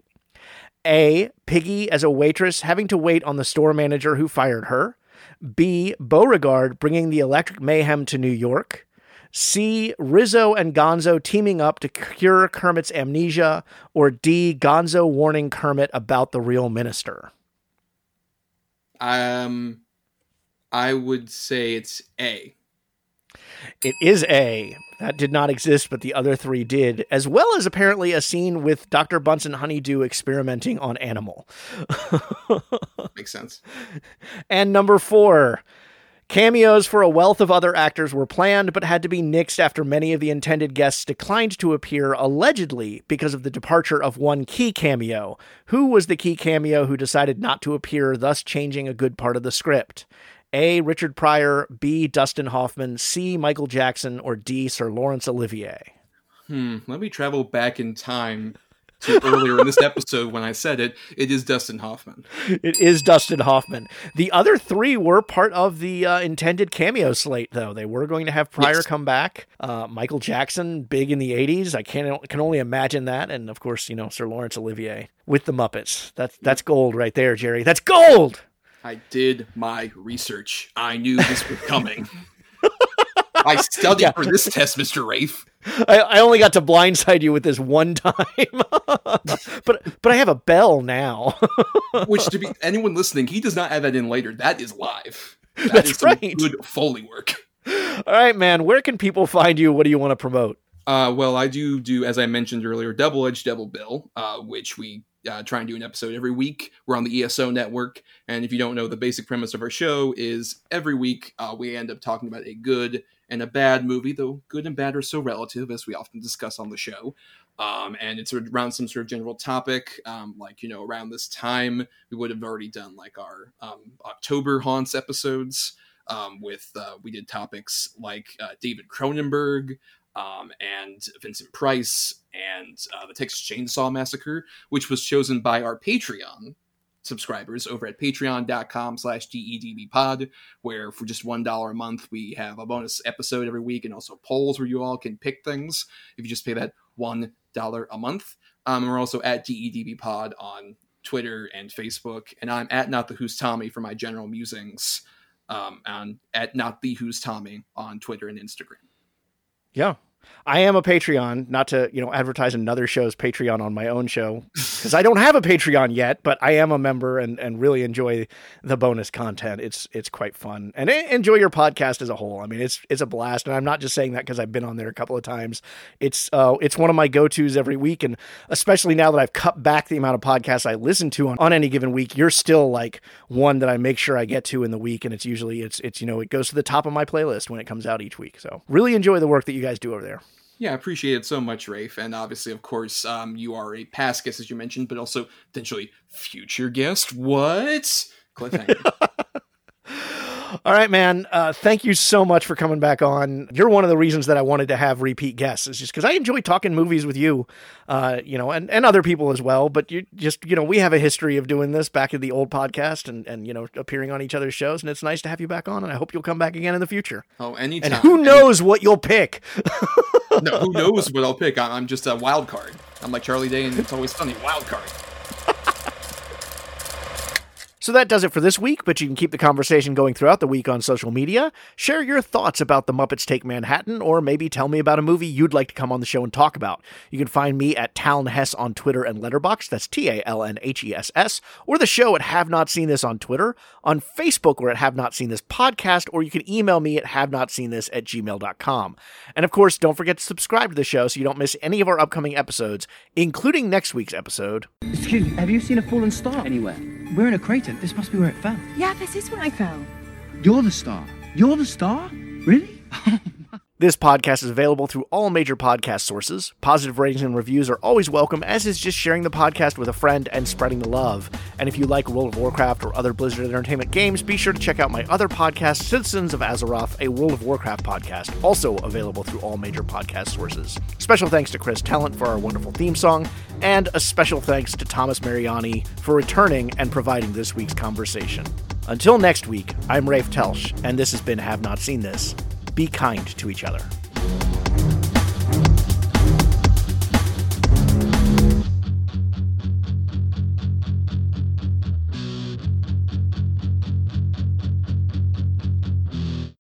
A. Piggy as a waitress having to wait on the store manager who fired her. B. Beauregard bringing the electric mayhem to New York. C. Rizzo and Gonzo teaming up to cure Kermit's amnesia. Or D. Gonzo warning Kermit about the real minister. Um, I would say it's A. It is A. That did not exist, but the other three did, as well as apparently a scene with Dr. Bunsen Honeydew experimenting on animal. *laughs* Makes sense. And number four, cameos for a wealth of other actors were planned, but had to be nixed after many of the intended guests declined to appear, allegedly because of the departure of one key cameo. Who was the key cameo who decided not to appear, thus changing a good part of the script? A. Richard Pryor, B. Dustin Hoffman, C. Michael Jackson, or D. Sir Laurence Olivier? Hmm. Let me travel back in time to earlier in this episode when I said it. It is Dustin Hoffman. It is Dustin Hoffman. The other three were part of the uh, intended cameo slate, though. They were going to have Pryor Yes. come back. Uh, Michael Jackson, big in the '80s. I can can only imagine that. And of course, you know Sir Laurence Olivier with the Muppets. That's that's gold right there, Jerry. That's gold. I did my research. I knew this was coming. *laughs* I studied for this test, Mr. Rafe. I, I only got to blindside you with this one time, *laughs* but but I have a bell now. *laughs* Which, to be anyone listening, he does not add that in later. That is live. That That's is right. Good foley work. All right, man. Where can people find you? What do you want to promote? Uh, well, I do do, as I mentioned earlier, Double Edge Double Bill, uh, which we uh, try and do an episode every week. We're on the ESO network, and if you don't know, the basic premise of our show is every week uh, we end up talking about a good and a bad movie, though good and bad are so relative, as we often discuss on the show. Um, and it's around some sort of general topic, um, like you know, around this time we would have already done like our um, October haunts episodes. Um, with uh, we did topics like uh, David Cronenberg, um, and Vincent Price and uh, the Texas Chainsaw Massacre, which was chosen by our Patreon subscribers over at patreon.com slash dedbpod where for just one dollar a month we have a bonus episode every week and also polls where you all can pick things if you just pay that one dollar a month. Um, and we're also at dedbpod on twitter and facebook and i'm at not the who's tommy for my general musings um, and at not the who's tommy on twitter and instagram. Yeah. I am a Patreon, not to, you know, advertise another show's Patreon on my own show *laughs* because I don't have a Patreon yet, but I am a member and, and really enjoy the bonus content. It's it's quite fun. And enjoy your podcast as a whole. I mean, it's it's a blast and I'm not just saying that cuz I've been on there a couple of times. It's uh it's one of my go-tos every week and especially now that I've cut back the amount of podcasts I listen to on, on any given week, you're still like one that I make sure I get to in the week and it's usually it's it's you know, it goes to the top of my playlist when it comes out each week. So, really enjoy the work that you guys do over there. Yeah, I appreciate it so much, Rafe. And obviously, of course, um, you are a past guest, as you mentioned, but also potentially future guest. What? Cliffhanger. *laughs* All right, man. Uh, thank you so much for coming back on. You're one of the reasons that I wanted to have repeat guests. Is just because I enjoy talking movies with you, uh, you know, and, and other people as well. But you just, you know, we have a history of doing this back in the old podcast and, and you know, appearing on each other's shows. And it's nice to have you back on. And I hope you'll come back again in the future. oh, anytime. And who knows what you'll pick? *laughs* No, who knows what I'll pick? I'm, just a wild card. I'm like Charlie Day and It's Always Sunny. Wild card. So that does it for this week, but you can keep the conversation going throughout the week on social media. Share your thoughts about The Muppets Take Manhattan, or maybe tell me about a movie you'd like to come on the show and talk about. You can find me at Talon Hess on Twitter and Letterboxd, that's T A L N H E S S, or the show at Have Not Seen This on Twitter, on Facebook or at Have Not Seen This Podcast, or you can email me at Have Not Seen This at gmail.com. And of course, don't forget to subscribe to the show so you don't miss any of our upcoming episodes, including next week's episode. Excuse me, have you seen a fallen star anywhere? We're in a crater. This must be where it fell. Yeah, this is where I fell. You're the star. You're the star? Really? *laughs* This podcast is available through all major podcast sources. Positive ratings and reviews are always welcome, as is just sharing the podcast with a friend and spreading the love. And if you like World of Warcraft or other Blizzard Entertainment games, be sure to check out my other podcast, Citizens of Azeroth, a World of Warcraft podcast, also available through all major podcast sources. Special thanks to Chris Talent for our wonderful theme song, and a special thanks to Thomas Mariani for returning and providing this week's conversation. Until next week, I'm Rafe Telsch, and this has been Have Not Seen This be kind to each other.